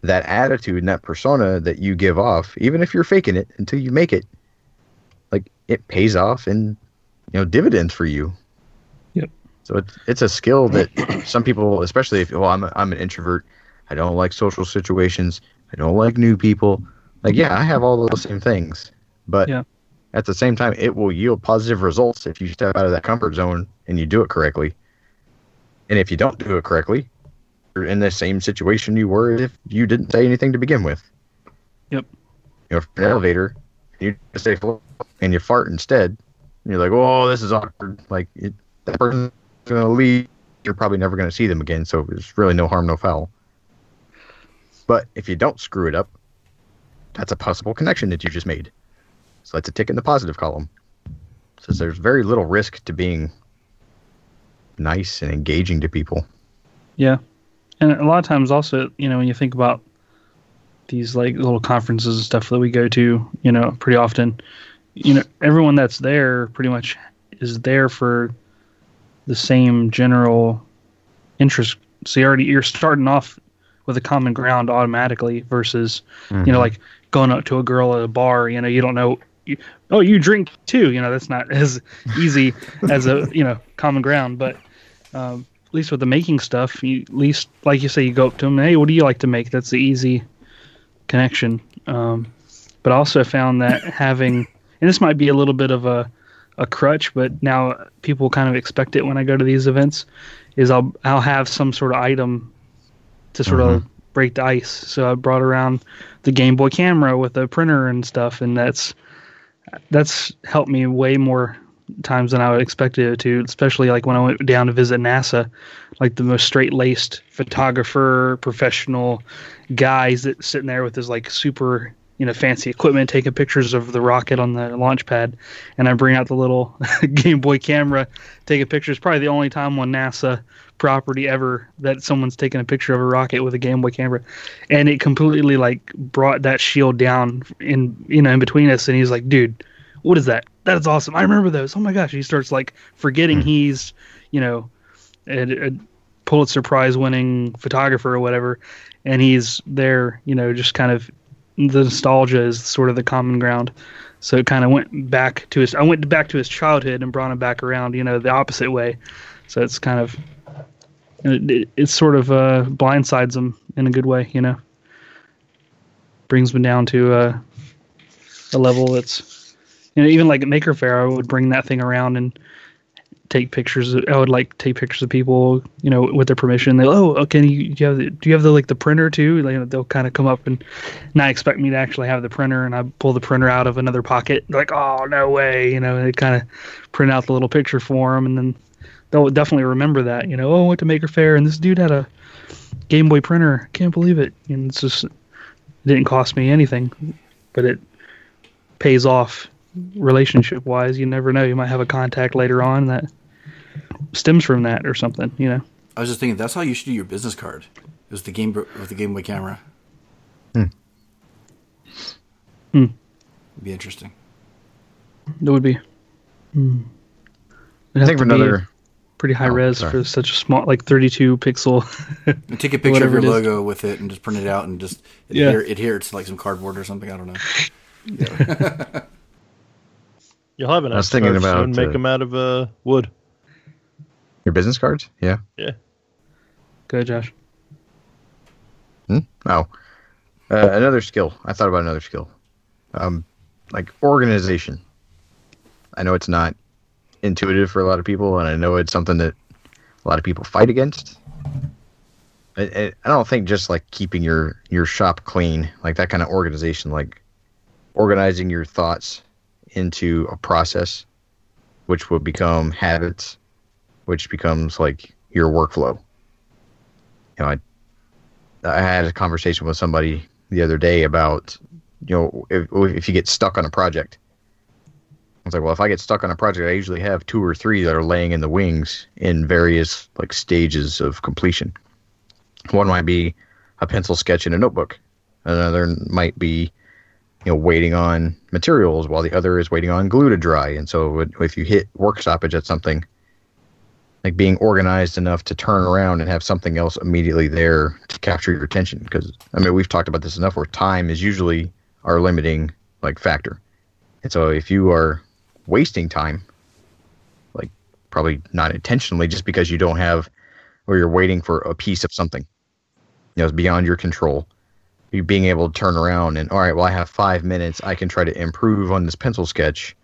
that attitude and that persona that you give off, even if you're faking it until you make it, like it pays off in, you know, dividends for you. Yep. So it's it's a skill that some people, especially if well, I'm a, I'm an introvert, I don't like social situations, I don't like new people. Like yeah, I have all those same things, but Yeah. at the same time, it will yield positive results if you step out of that comfort zone and you do it correctly. And if you don't do it correctly, you're in the same situation you were if you didn't say anything to begin with. Yep. You know, if you're in an elevator, you just say and you fart instead, and you're like, "Oh, this is awkward." Like it, that person's gonna leave. You're probably never gonna see them again, so there's really no harm, no foul. But if you don't screw it up, that's a possible connection that you just made. So that's a tick in the positive column. So there's very little risk to being nice and engaging to people. Yeah, and a lot of times also, you know, when you think about these like little conferences and stuff that we go to, you know, pretty often, you know, everyone that's there pretty much is there for the same general interest. So you already you're starting off with a common ground automatically versus you know like going up to a girl at a bar. You know, you don't know. You, oh, you drink too. You know, that's not as easy as a you know common ground. But um, least with the making stuff, you, at least like you say, you go up to them. Hey, what do you like to make? That's the easy connection. Um, but also found that having, and this might be a little bit of a, a crutch, but now people kind of expect it when I go to these events, is I'll I'll have some sort of item to sort of break the ice. So I brought around the Game Boy camera with a printer and stuff, and that's that's helped me way more times than I would expect it to, especially like when I went down to visit NASA, like the most straight laced photographer, professional guys that sitting there with his like super you know fancy equipment taking pictures of the rocket on the launch pad. And i bring out the little game boy camera taking pictures probably the only time on nasa property ever that someone's taken a picture of a rocket with a game boy camera. And it completely like brought that shield down in you know in between us. And he's like dude what is that that's awesome i remember those oh my gosh he starts like forgetting he's you know a, a pulitzer prize winning photographer or whatever and he's there you know just kind of the nostalgia is sort of the common ground. So it kind of went back to his. I went back to his childhood and brought him back around. You know, the opposite way. So it's kind of. It, it, it sort of uh, blindsides him in a good way. You know. Brings him down to uh, a level that's. You know, even like at Maker Faire, I would bring that thing around and take pictures. Of, I would like take pictures of people, you know, with their permission. They, oh, oh okay, you, do you have the, do you have the like the printer too? Like, they'll kind of come up and not expect me to actually have the printer, and I pull the printer out of another pocket. Like, oh, no way, you know. They kind of print out the little picture for them, and then they'll definitely remember that. You know, oh, I went to Maker Faire, and this dude had a Game Boy printer. Can't believe it. And it's just it didn't cost me anything, but it pays off relationship wise. You never know. You might have a contact later on that stems from that or something. You know. I was just thinking that's how you should do your business card. It was the game with the Game Boy camera. Hmm. Hmm. It'd be interesting. It would be. Hmm. I think for another. pretty high Oh, res sorry. for such a small, like 32 pixel. And take a picture of your it is. logo with it and just print it out and just Yeah. adhere, adhere it to like some cardboard or something. I don't know. You'll have an I was thinking card about, soon. Make uh, them out of uh, wood. Your business cards? Yeah. Yeah. Go, Josh. Hmm? Oh. Uh, another skill. I thought about another skill. Um, like organization. I know it's not intuitive for a lot of people, and I know it's something that a lot of people fight against. I, I I don't think just like keeping your your shop clean, like that kind of organization, like organizing your thoughts into a process, which will become habits, which becomes like your workflow. You know, I I had a conversation with somebody the other day about, you know, if, if you get stuck on a project. I was like, well, if I get stuck on a project, I usually have two or three that are laying in the wings in various like stages of completion. One might be a pencil sketch in a notebook. Another might be, you know, waiting on materials, while the other is waiting on glue to dry. And so, if you hit work stoppage at something, like being organized enough to turn around and have something else immediately there to capture your attention because i mean we've talked about this enough where time is usually our limiting like factor and so if you are wasting time like probably not intentionally just because you don't have or you're waiting for a piece of something you know it's beyond your control you being able to turn around and all right well i have five minutes i can try to improve on this pencil sketch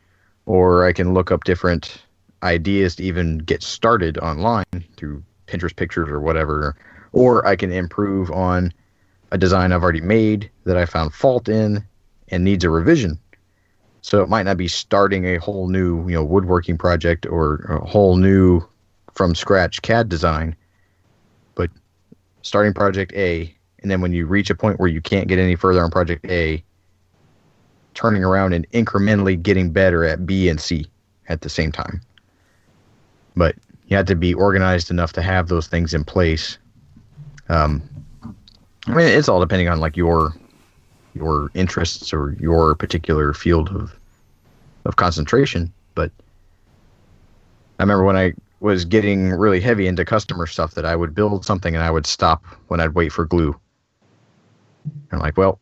or i can look up different ideas to even get started online through Pinterest pictures or whatever, or I can improve on a design I've already made that I found fault in and needs a revision. So it might not be starting a whole new, you know, woodworking project or a whole new from scratch CAD design, but starting project A, and then when you reach a point where you can't get any further on project A, turning around and incrementally getting better at B and C at the same time. But you have to be organized enough to have those things in place. Um, I mean, it's all depending on like your your interests or your particular field of of concentration. But I remember when I was getting really heavy into customer stuff that I would build something and I would stop when I'd wait for glue. And I'm like, well,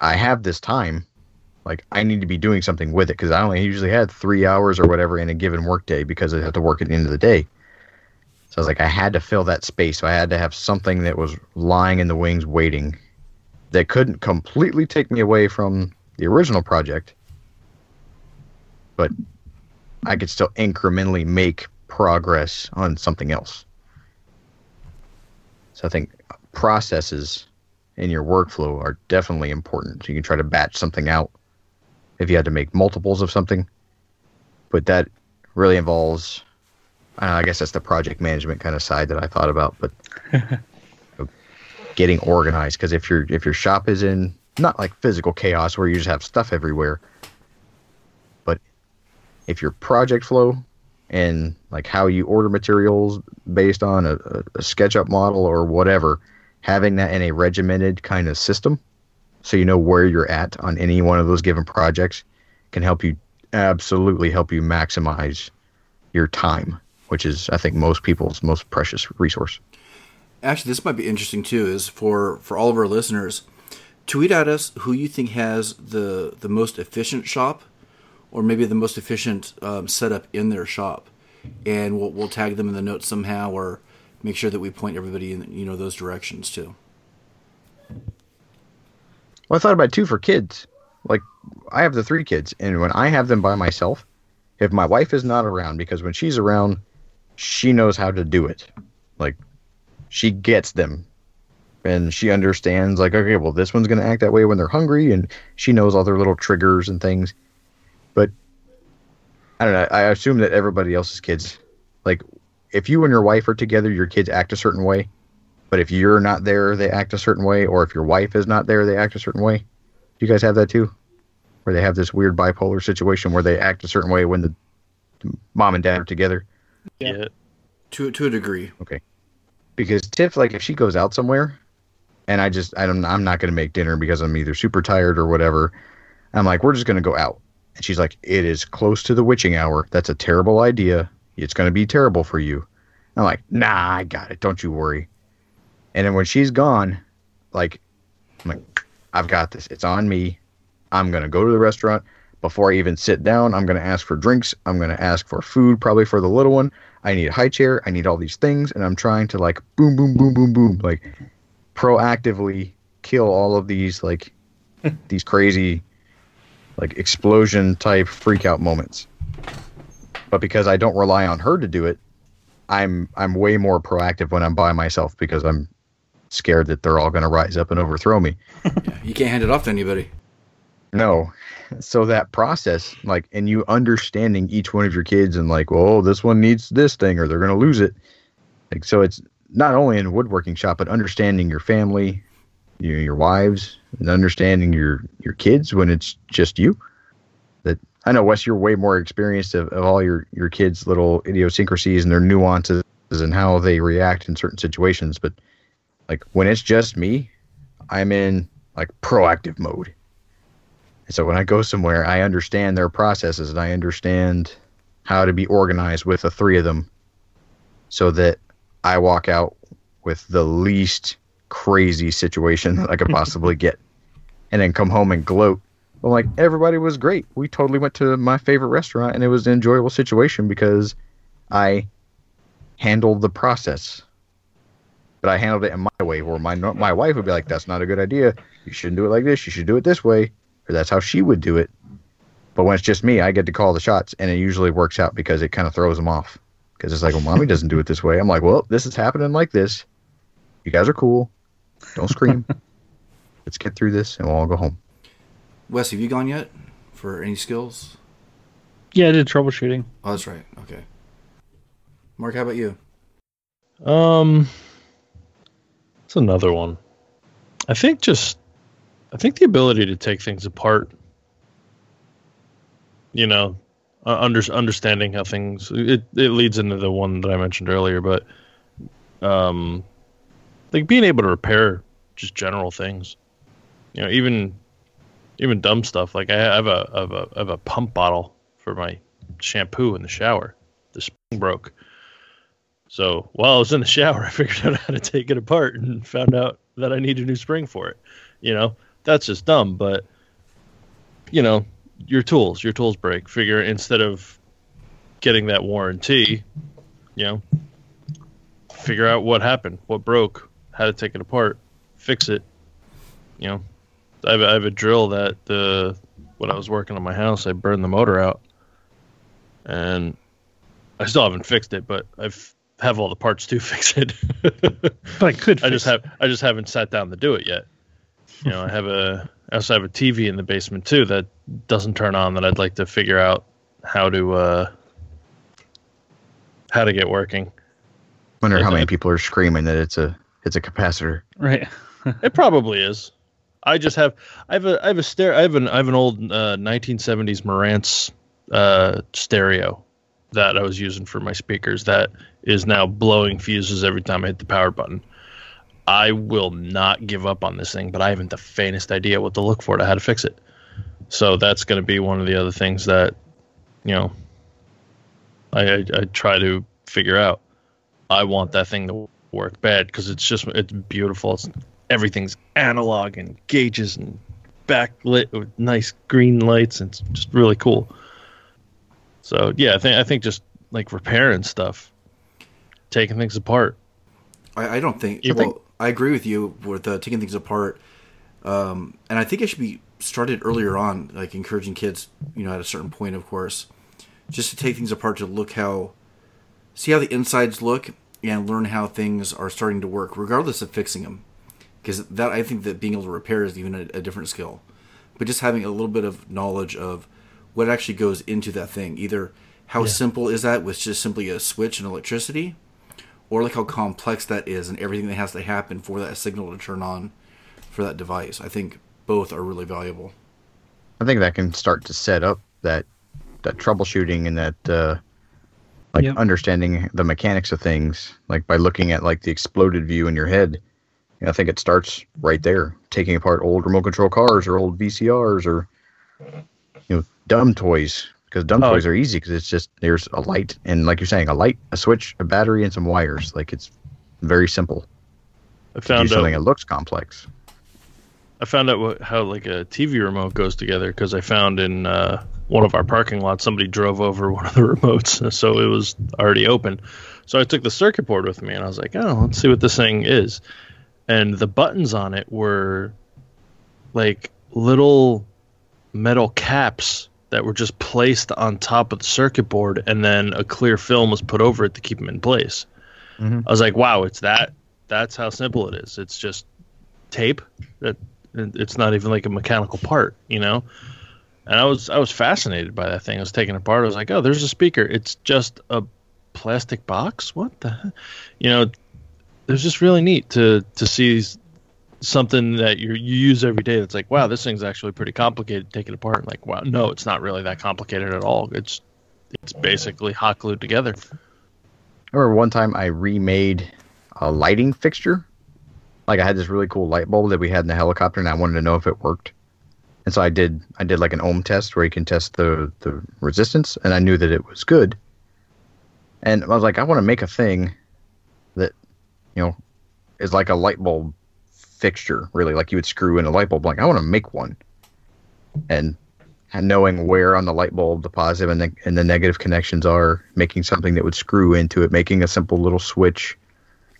I have this time. Like, I need to be doing something with it because I only usually had three hours or whatever in a given workday because I had to work at the end of the day. So I was like, I had to fill that space. So I had to have something that was lying in the wings waiting that couldn't completely take me away from the original project, but I could still incrementally make progress on something else. So I think processes in your workflow are definitely important. So you can try to batch something out if you had to make multiples of something, but that really involves. Uh, I guess that's the project management kind of side that I thought about, but getting organized. Because if your if your shop is in not like physical chaos where you just have stuff everywhere, but if your project flow and like how you order materials based on a, a SketchUp model or whatever, having that in a regimented kind of system, so you know where you're at on any one of those given projects, can help you absolutely help you maximize your time, which is I think most people's most precious resource. Actually, this might be interesting too. Is for for all of our listeners, tweet at us who you think has the the most efficient shop, or maybe the most efficient um, setup in their shop, and we'll we'll tag them in the notes somehow, or make sure that we point everybody in you know those directions too. Well, I thought about too for kids. Like, I have the three kids, and when I have them by myself, if my wife is not around, because when she's around, she knows how to do it. Like, she gets them. And she understands, like, okay, well, this one's going to act that way when they're hungry, and she knows all their little triggers and things. But I don't know. I assume that everybody else's kids, like, if you and your wife are together, your kids act a certain way. But if you're not there, they act a certain way, or if your wife is not there, they act a certain way. Do you guys have that too? Where they have this weird bipolar situation where they act a certain way when the mom and dad are together? Yeah. To to a degree. Okay. Because Tiff, like, if she goes out somewhere, and I just I don't I'm not gonna make dinner because I'm either super tired or whatever. I'm like, we're just gonna go out. And she's like, it is close to the witching hour. That's a terrible idea. It's gonna be terrible for you. I'm like, nah, I got it. Don't you worry. And then when she's gone, like, I'm like, I've got this. It's on me. I'm gonna go to the restaurant before I even sit down. I'm gonna ask for drinks. I'm gonna ask for food, probably for the little one. I need a high chair. I need all these things, and I'm trying to like boom, boom, boom, boom, boom, like proactively kill all of these like these crazy like explosion type freak out moments. But because I don't rely on her to do it, I'm I'm way more proactive when I'm by myself because I'm scared that they're all going to rise up and overthrow me. Yeah, you can't hand it off to anybody. No. So that process, like, and you understanding each one of your kids and like, oh, this one needs this thing or they're going to lose it. Like, so it's not only in a woodworking shop, but understanding your family, your, your wives, and understanding your, your kids when it's just you. I know, Wes, you're way more experienced of, of all your, your kids' little idiosyncrasies and their nuances and how they react in certain situations. But like when it's just me, I'm in like proactive mode. And so when I go somewhere, I understand their processes and I understand how to be organized with the three of them so that I walk out with the least crazy situation that I could possibly get and then come home and gloat. Well, like everybody was great. We totally went to my favorite restaurant and it was an enjoyable situation because I handled the process. But I handled it in my way, where my my wife would be like, "That's not a good idea. You shouldn't do it like this. You should do it this way." Or that's how she would do it. But when it's just me, I get to call the shots, and it usually works out because it kind of throws them off. Because it's like, well, mommy doesn't do it this way. I'm like, well, this is happening like this. You guys are cool. Don't scream. Let's get through this, and we'll all go home. Wes, have you gone yet for any skills? Yeah, I did troubleshooting. Oh, that's right. Okay. Mark, how about you? Um, it's another one. I think just, I think the ability to take things apart you know, uh, under, understanding how things it it leads into the one that I mentioned earlier, but um, like being able to repair just general things, you know, even even dumb stuff. Like I have a have a, have a pump bottle for my shampoo in the shower. The spring broke. So while I was in the shower, I figured out how to take it apart and found out that I need a new spring for it. You know, that's just dumb, but you know, your tools, your tools break. Figure instead of getting that warranty, you know, figure out what happened, what broke, how to take it apart, fix it. You know, I have, I have a drill that the when I was working on my house, I burned the motor out, and I still haven't fixed it, but I've have all the parts to fix it. But I could. I just have I just haven't sat down to do it yet. You know, I have a I also have a TV in the basement too that doesn't turn on that I'd like to figure out how to uh how to get working. Wonder how Okay. many people are screaming that it's a it's a capacitor. Right. It probably is. I just have I have a I have a stereo I have an I have an old uh, 1970s Marantz uh, stereo that I was using for my speakers that is now blowing fuses every time I hit the power button. I will not give up on this thing, but I haven't the faintest idea what to look for to how to fix it. So that's going to be one of the other things that you know I, I, I try to figure out. I want that thing to work bad because it's just it's beautiful. It's everything's analog and gauges and backlit with nice green lights and it's just really cool. So yeah, I think I think just like repairing stuff, taking things apart. I, I don't think. Well, think- I agree with you with uh, taking things apart, um, and I think it should be started earlier on, like encouraging kids, you know, at a certain point, of course, just to take things apart to look how, see how the insides look, and learn how things are starting to work, regardless of fixing them. Because that I think that being able to repair is even a, a different skill, but just having a little bit of knowledge of what actually goes into that thing, either how simple is that with just simply a switch and electricity, or like how complex that is and everything that has to happen for that signal to turn on for that device. I think both are really valuable. I think that can start to set up that that troubleshooting and that uh, like Yep. understanding the mechanics of things, like by looking at like the exploded view in your head. I think it starts right there, taking apart old remote control cars or old VCRs or you know dumb toys because dumb Oh. toys are easy because it's just there's a light and like you're saying a light, a switch, a battery, and some wires. Like it's very simple I found something out that looks complex. I found out what, how like a TV remote goes together because I found in uh, one of our parking lots somebody drove over one of the remotes, so it was already open. So I took the circuit board with me and I was like, oh, let's see what this thing is. And the buttons on it were like little metal caps that were just placed on top of the circuit board, and then a clear film was put over it to keep them in place. Mhm. I was like, wow, it's that. That's how simple it is. It's just tape that it's not even like a mechanical part, you know. And I was I was fascinated by that thing. I was taking it apart. I was like, oh, there's a speaker. It's just a plastic box. What the, heck? you know? It was just really neat to to see something that you you use every day. That's like, wow, this thing's actually pretty complicated. Take it apart. and Like, wow, no, it's not really that complicated at all. It's it's basically hot glued together. I remember one time I remade a lighting fixture. Like I had this really cool light bulb that we had in the helicopter, and I wanted to know if it worked. And so I did. I did like an ohm test where you can test the the resistance, and I knew that it was good. And I was like, I want to make a thing you know, is like a light bulb fixture, really, like you would screw in a light bulb. Like I want to make one, and knowing where on the light bulb the positive and the, and the negative connections are, making something that would screw into it, making a simple little switch,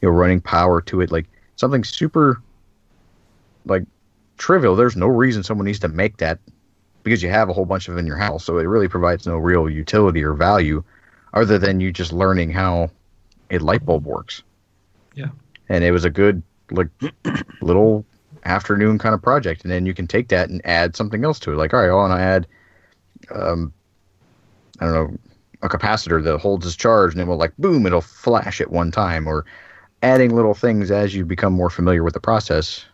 you know, running power to it, like something super, like trivial. There's no reason someone needs to make that because you have a whole bunch of in your house, so it really provides no real utility or value, other than you just learning how a light bulb works. Yeah. and it was a good like little afternoon kind of project and then you can take that and add something else to it like all right i want to add um i don't know a capacitor that holds its charge and it will like boom it'll flash at one time or adding little things as you become more familiar with the process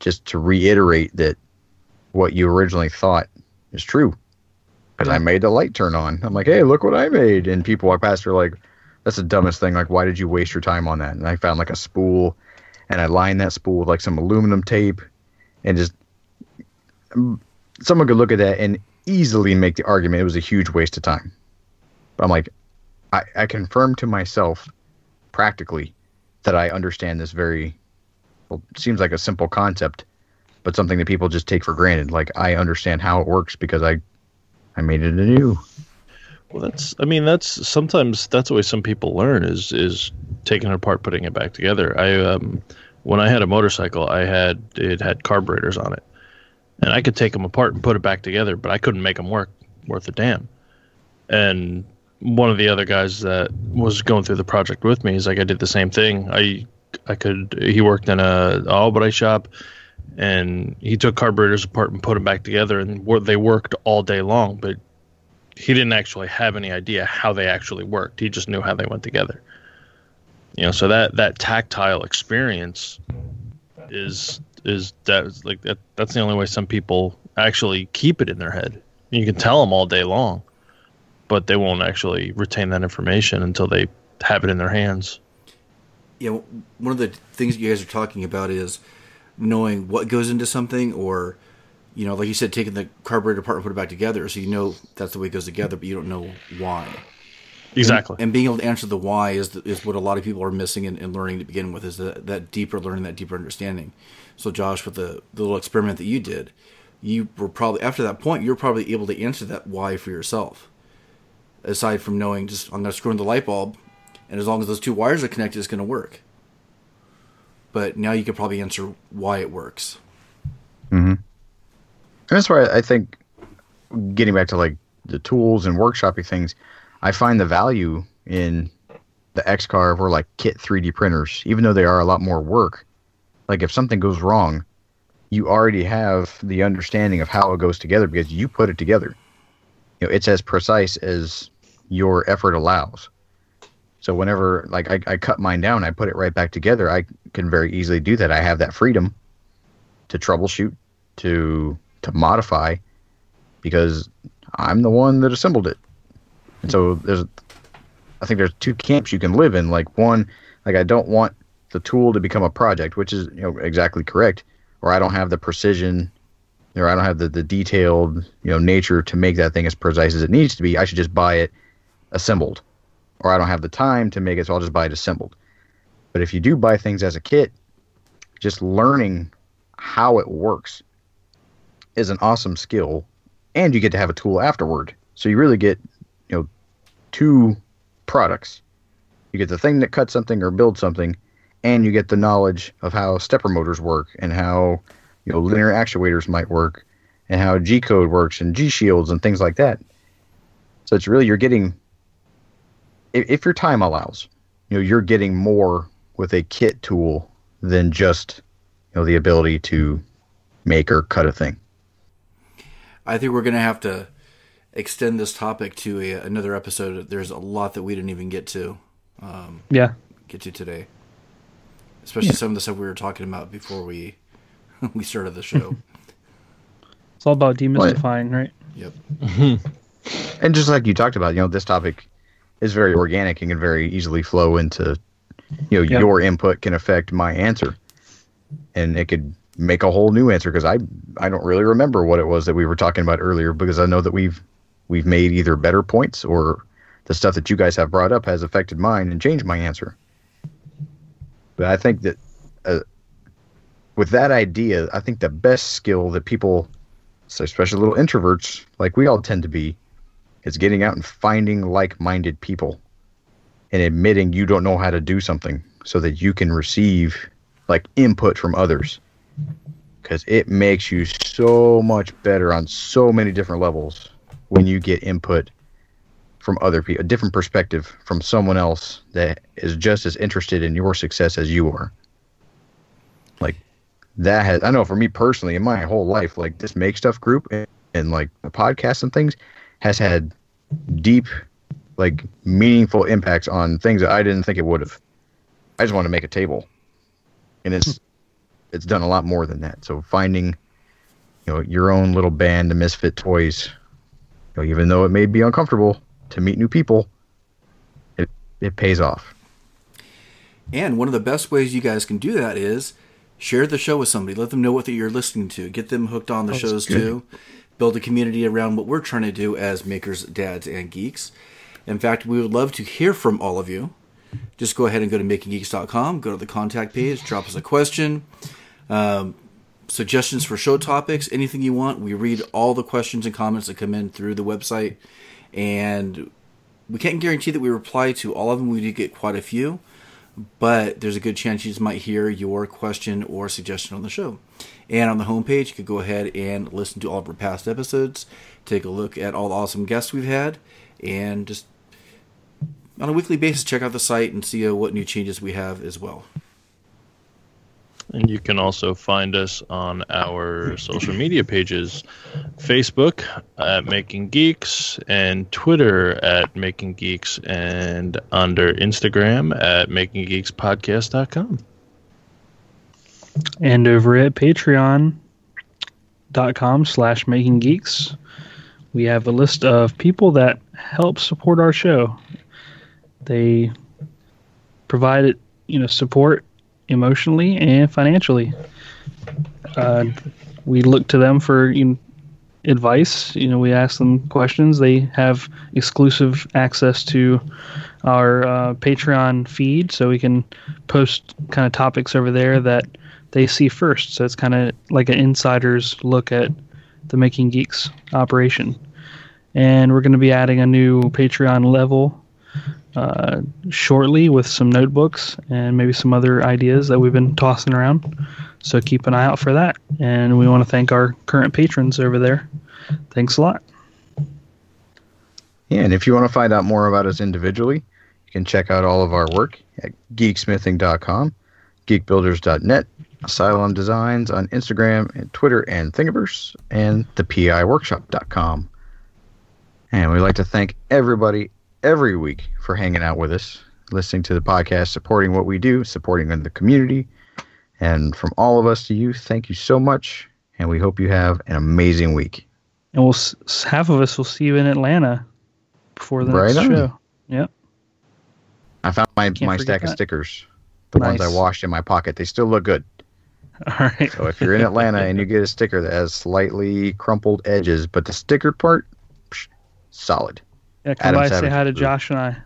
just to reiterate that what you originally thought is true because I made the light turn on. I'm like, hey, look what I made. And people walk past are like, that's the dumbest thing. Like, why did you waste your time on that? And I found like a spool and I lined that spool with like some aluminum tape and just mm, someone could look at that and easily make the argument it was a huge waste of time. But I'm like, I, I confirmed to myself practically that I understand this very well, seems like a simple concept, but something that people just take for granted. Like I understand how it works because I I made it anew. Well, that's. I mean, that's sometimes that's the way some people learn is is taking it apart, putting it back together. I um, when I had a motorcycle, I had it had carburetors on it, and I could take them apart and put it back together, but I couldn't make them work worth a damn. And one of the other guys that was going through the project with me is like I did the same thing. I I could. He worked in a body shop, and he took carburetors apart and put them back together, and they worked all day long. But he didn't actually have any idea how they actually worked. He just knew how they went together. You know, so that that tactile experience is is that like that that's the only way some people actually keep it in their head. You can tell them all day long, but they won't actually retain that information until they have it in their hands. Yeah, one of the things you guys are talking about is knowing what goes into something or you know, like you said, taking the carburetor apart and put it back together, so you know that's the way it goes together, but you don't know why. Exactly. And, and being able to answer the why is is what a lot of people are missing in, in learning to begin with is that, that deeper learning, that deeper understanding. So, Josh, with the, the little experiment that you did, you were probably after that point you're probably able to answer that why for yourself. Aside from knowing, just I'm going to screw in the light bulb, and as long as those two wires are connected, it's going to work. But now you can probably answer why it works. Mm-hmm. And that's why I think getting back to like the tools and workshopping things, I find the value in the XCarve or like kit 3D printers, even though they are a lot more work. Like if something goes wrong, you already have the understanding of how it goes together because you put it together. You know, it's as precise as your effort allows. So whenever like I, I cut mine down, I put it right back together. I can very easily do that. I have that freedom to troubleshoot, to to modify because I'm the one that assembled it. And so there's I think there's two camps you can live in. Like one, like I don't want the tool to become a project, which is you know exactly correct, or I don't have the precision or I don't have the, the detailed, you know, nature to make that thing as precise as it needs to be. I should just buy it assembled. Or I don't have the time to make it, so I'll just buy it assembled. But if you do buy things as a kit, just learning how it works is an awesome skill, and you get to have a tool afterward. So you really get, you know, two products. You get the thing that cuts something or builds something, and you get the knowledge of how stepper motors work and how, you know, linear actuators might work and how G code works and gShields and things like that. So it's really you're getting, if, if your time allows, you know, you're getting more with a kit tool than just, you know, the ability to make or cut a thing. I think we're going to have to extend this topic to a, another episode. There's a lot that we didn't even get to. Um, yeah. Get to today, especially yeah. some of the stuff we were talking about before we we started the show. it's all about demystifying, right? Yep. and just like you talked about, you know, this topic is very organic and can very easily flow into, you know, yep. your input can affect my answer, and it could make a whole new answer because I I don't really remember what it was that we were talking about earlier because I know that we've we've made either better points or the stuff that you guys have brought up has affected mine and changed my answer. But I think that uh, with that idea, I think the best skill that people, especially little introverts like we all tend to be, is getting out and finding like-minded people and admitting you don't know how to do something so that you can receive like input from others because it makes you so much better on so many different levels when you get input from other people, a different perspective from someone else that is just as interested in your success as you are. Like that has, I know for me personally, in my whole life, like this make stuff group and, and like the podcast and things has had deep, like meaningful impacts on things that I didn't think it would have. I just want to make a table, and it's it's done a lot more than that. So finding, you know, your own little band of misfit toys know, even though it may be uncomfortable to meet new people, it it pays off. And one of the best ways you guys can do that is share the show with somebody. Let them know what you're listening to. Get them hooked on the That's shows good. too. Build a community around what we're trying to do as makers, dads, and geeks. In fact, we would love to hear from all of you. Just go ahead and go to makinggeeks.com, go to the contact page, drop us a question, um, suggestions for show topics, anything you want. We read all the questions and comments that come in through the website, and we can't guarantee that we reply to all of them. We do get quite a few, but there's a good chance you might hear your question or suggestion on the show. And on the homepage, you could go ahead and listen to all of our past episodes, take a look at all the awesome guests we've had, and just on a weekly basis, check out the site and see uh, what new changes we have as well. And you can also find us on our social media pages Facebook at Making Geeks, and Twitter at Making Geeks, and under Instagram at MakingGeeksPodcast.com. And over at patreon.com slash making geeks, we have a list of people that help support our show. They provide it, you know, support emotionally and financially. Uh, we look to them for you know, advice. You know, we ask them questions. They have exclusive access to our uh, Patreon feed, so we can post kind of topics over there that they see first. So it's kind of like an insider's look at the Making Geeks operation. And we're going to be adding a new Patreon level uh, shortly with some notebooks and maybe some other ideas that we've been tossing around. So keep an eye out for that. And we want to thank our current patrons over there. Thanks a lot. Yeah, and if you want to find out more about us individually, you can check out all of our work at geeksmithing.com, geekbuilders.net, Asylum Designs on Instagram and Twitter and Thingiverse, and thepiworkshop.com. And we'd like to thank everybody every week for hanging out with us, listening to the podcast, supporting what we do, supporting in the community. And from all of us to you, thank you so much. And we hope you have an amazing week. And we'll s- half of us will see you in Atlanta before the Right next on. show. Yep. I found my, Can't my stack of stickers, the ones I washed in my pocket. They still look good. All right. So if you're in Atlanta and you get a sticker that has slightly crumpled edges, but the sticker part, psh, solid. Yeah, come Adam by, say hi to. Josh and I.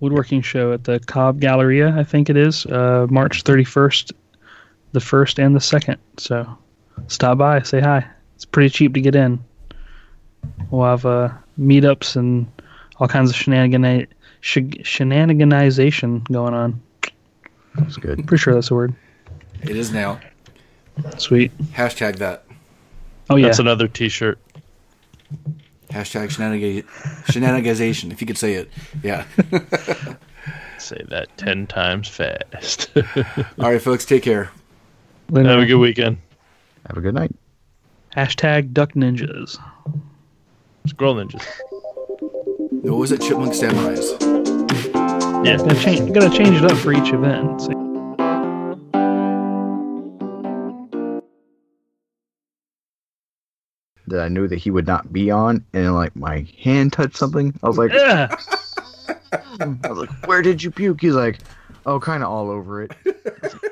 Woodworking show at the Cobb Galleria, I think it is, uh, March 31st, the 1st and the 2nd. So stop by, say hi. It's pretty cheap to get in. We'll have uh, meetups and all kinds of shenanigan- sh- shenaniganization going on. That's good. Pretty sure that's a word. It is now. Sweet. Hashtag that. Oh, yeah. That's another T-shirt. Hashtag shenanigan- shenanigazation, if you could say it. Yeah. Say that ten times fast. All right, folks, take care. Lin- Have a good weekend. Have a good night. Hashtag Duck Ninjas. Scroll ninjas. What was it? Chipmunk Samurais. Yeah. Gotta change, gotta change it up for each event. So- That I knew that he would not be on, and like my hand touched something. I was like, Yeah. I was like, where did you puke? He's like, oh, kind of all over it.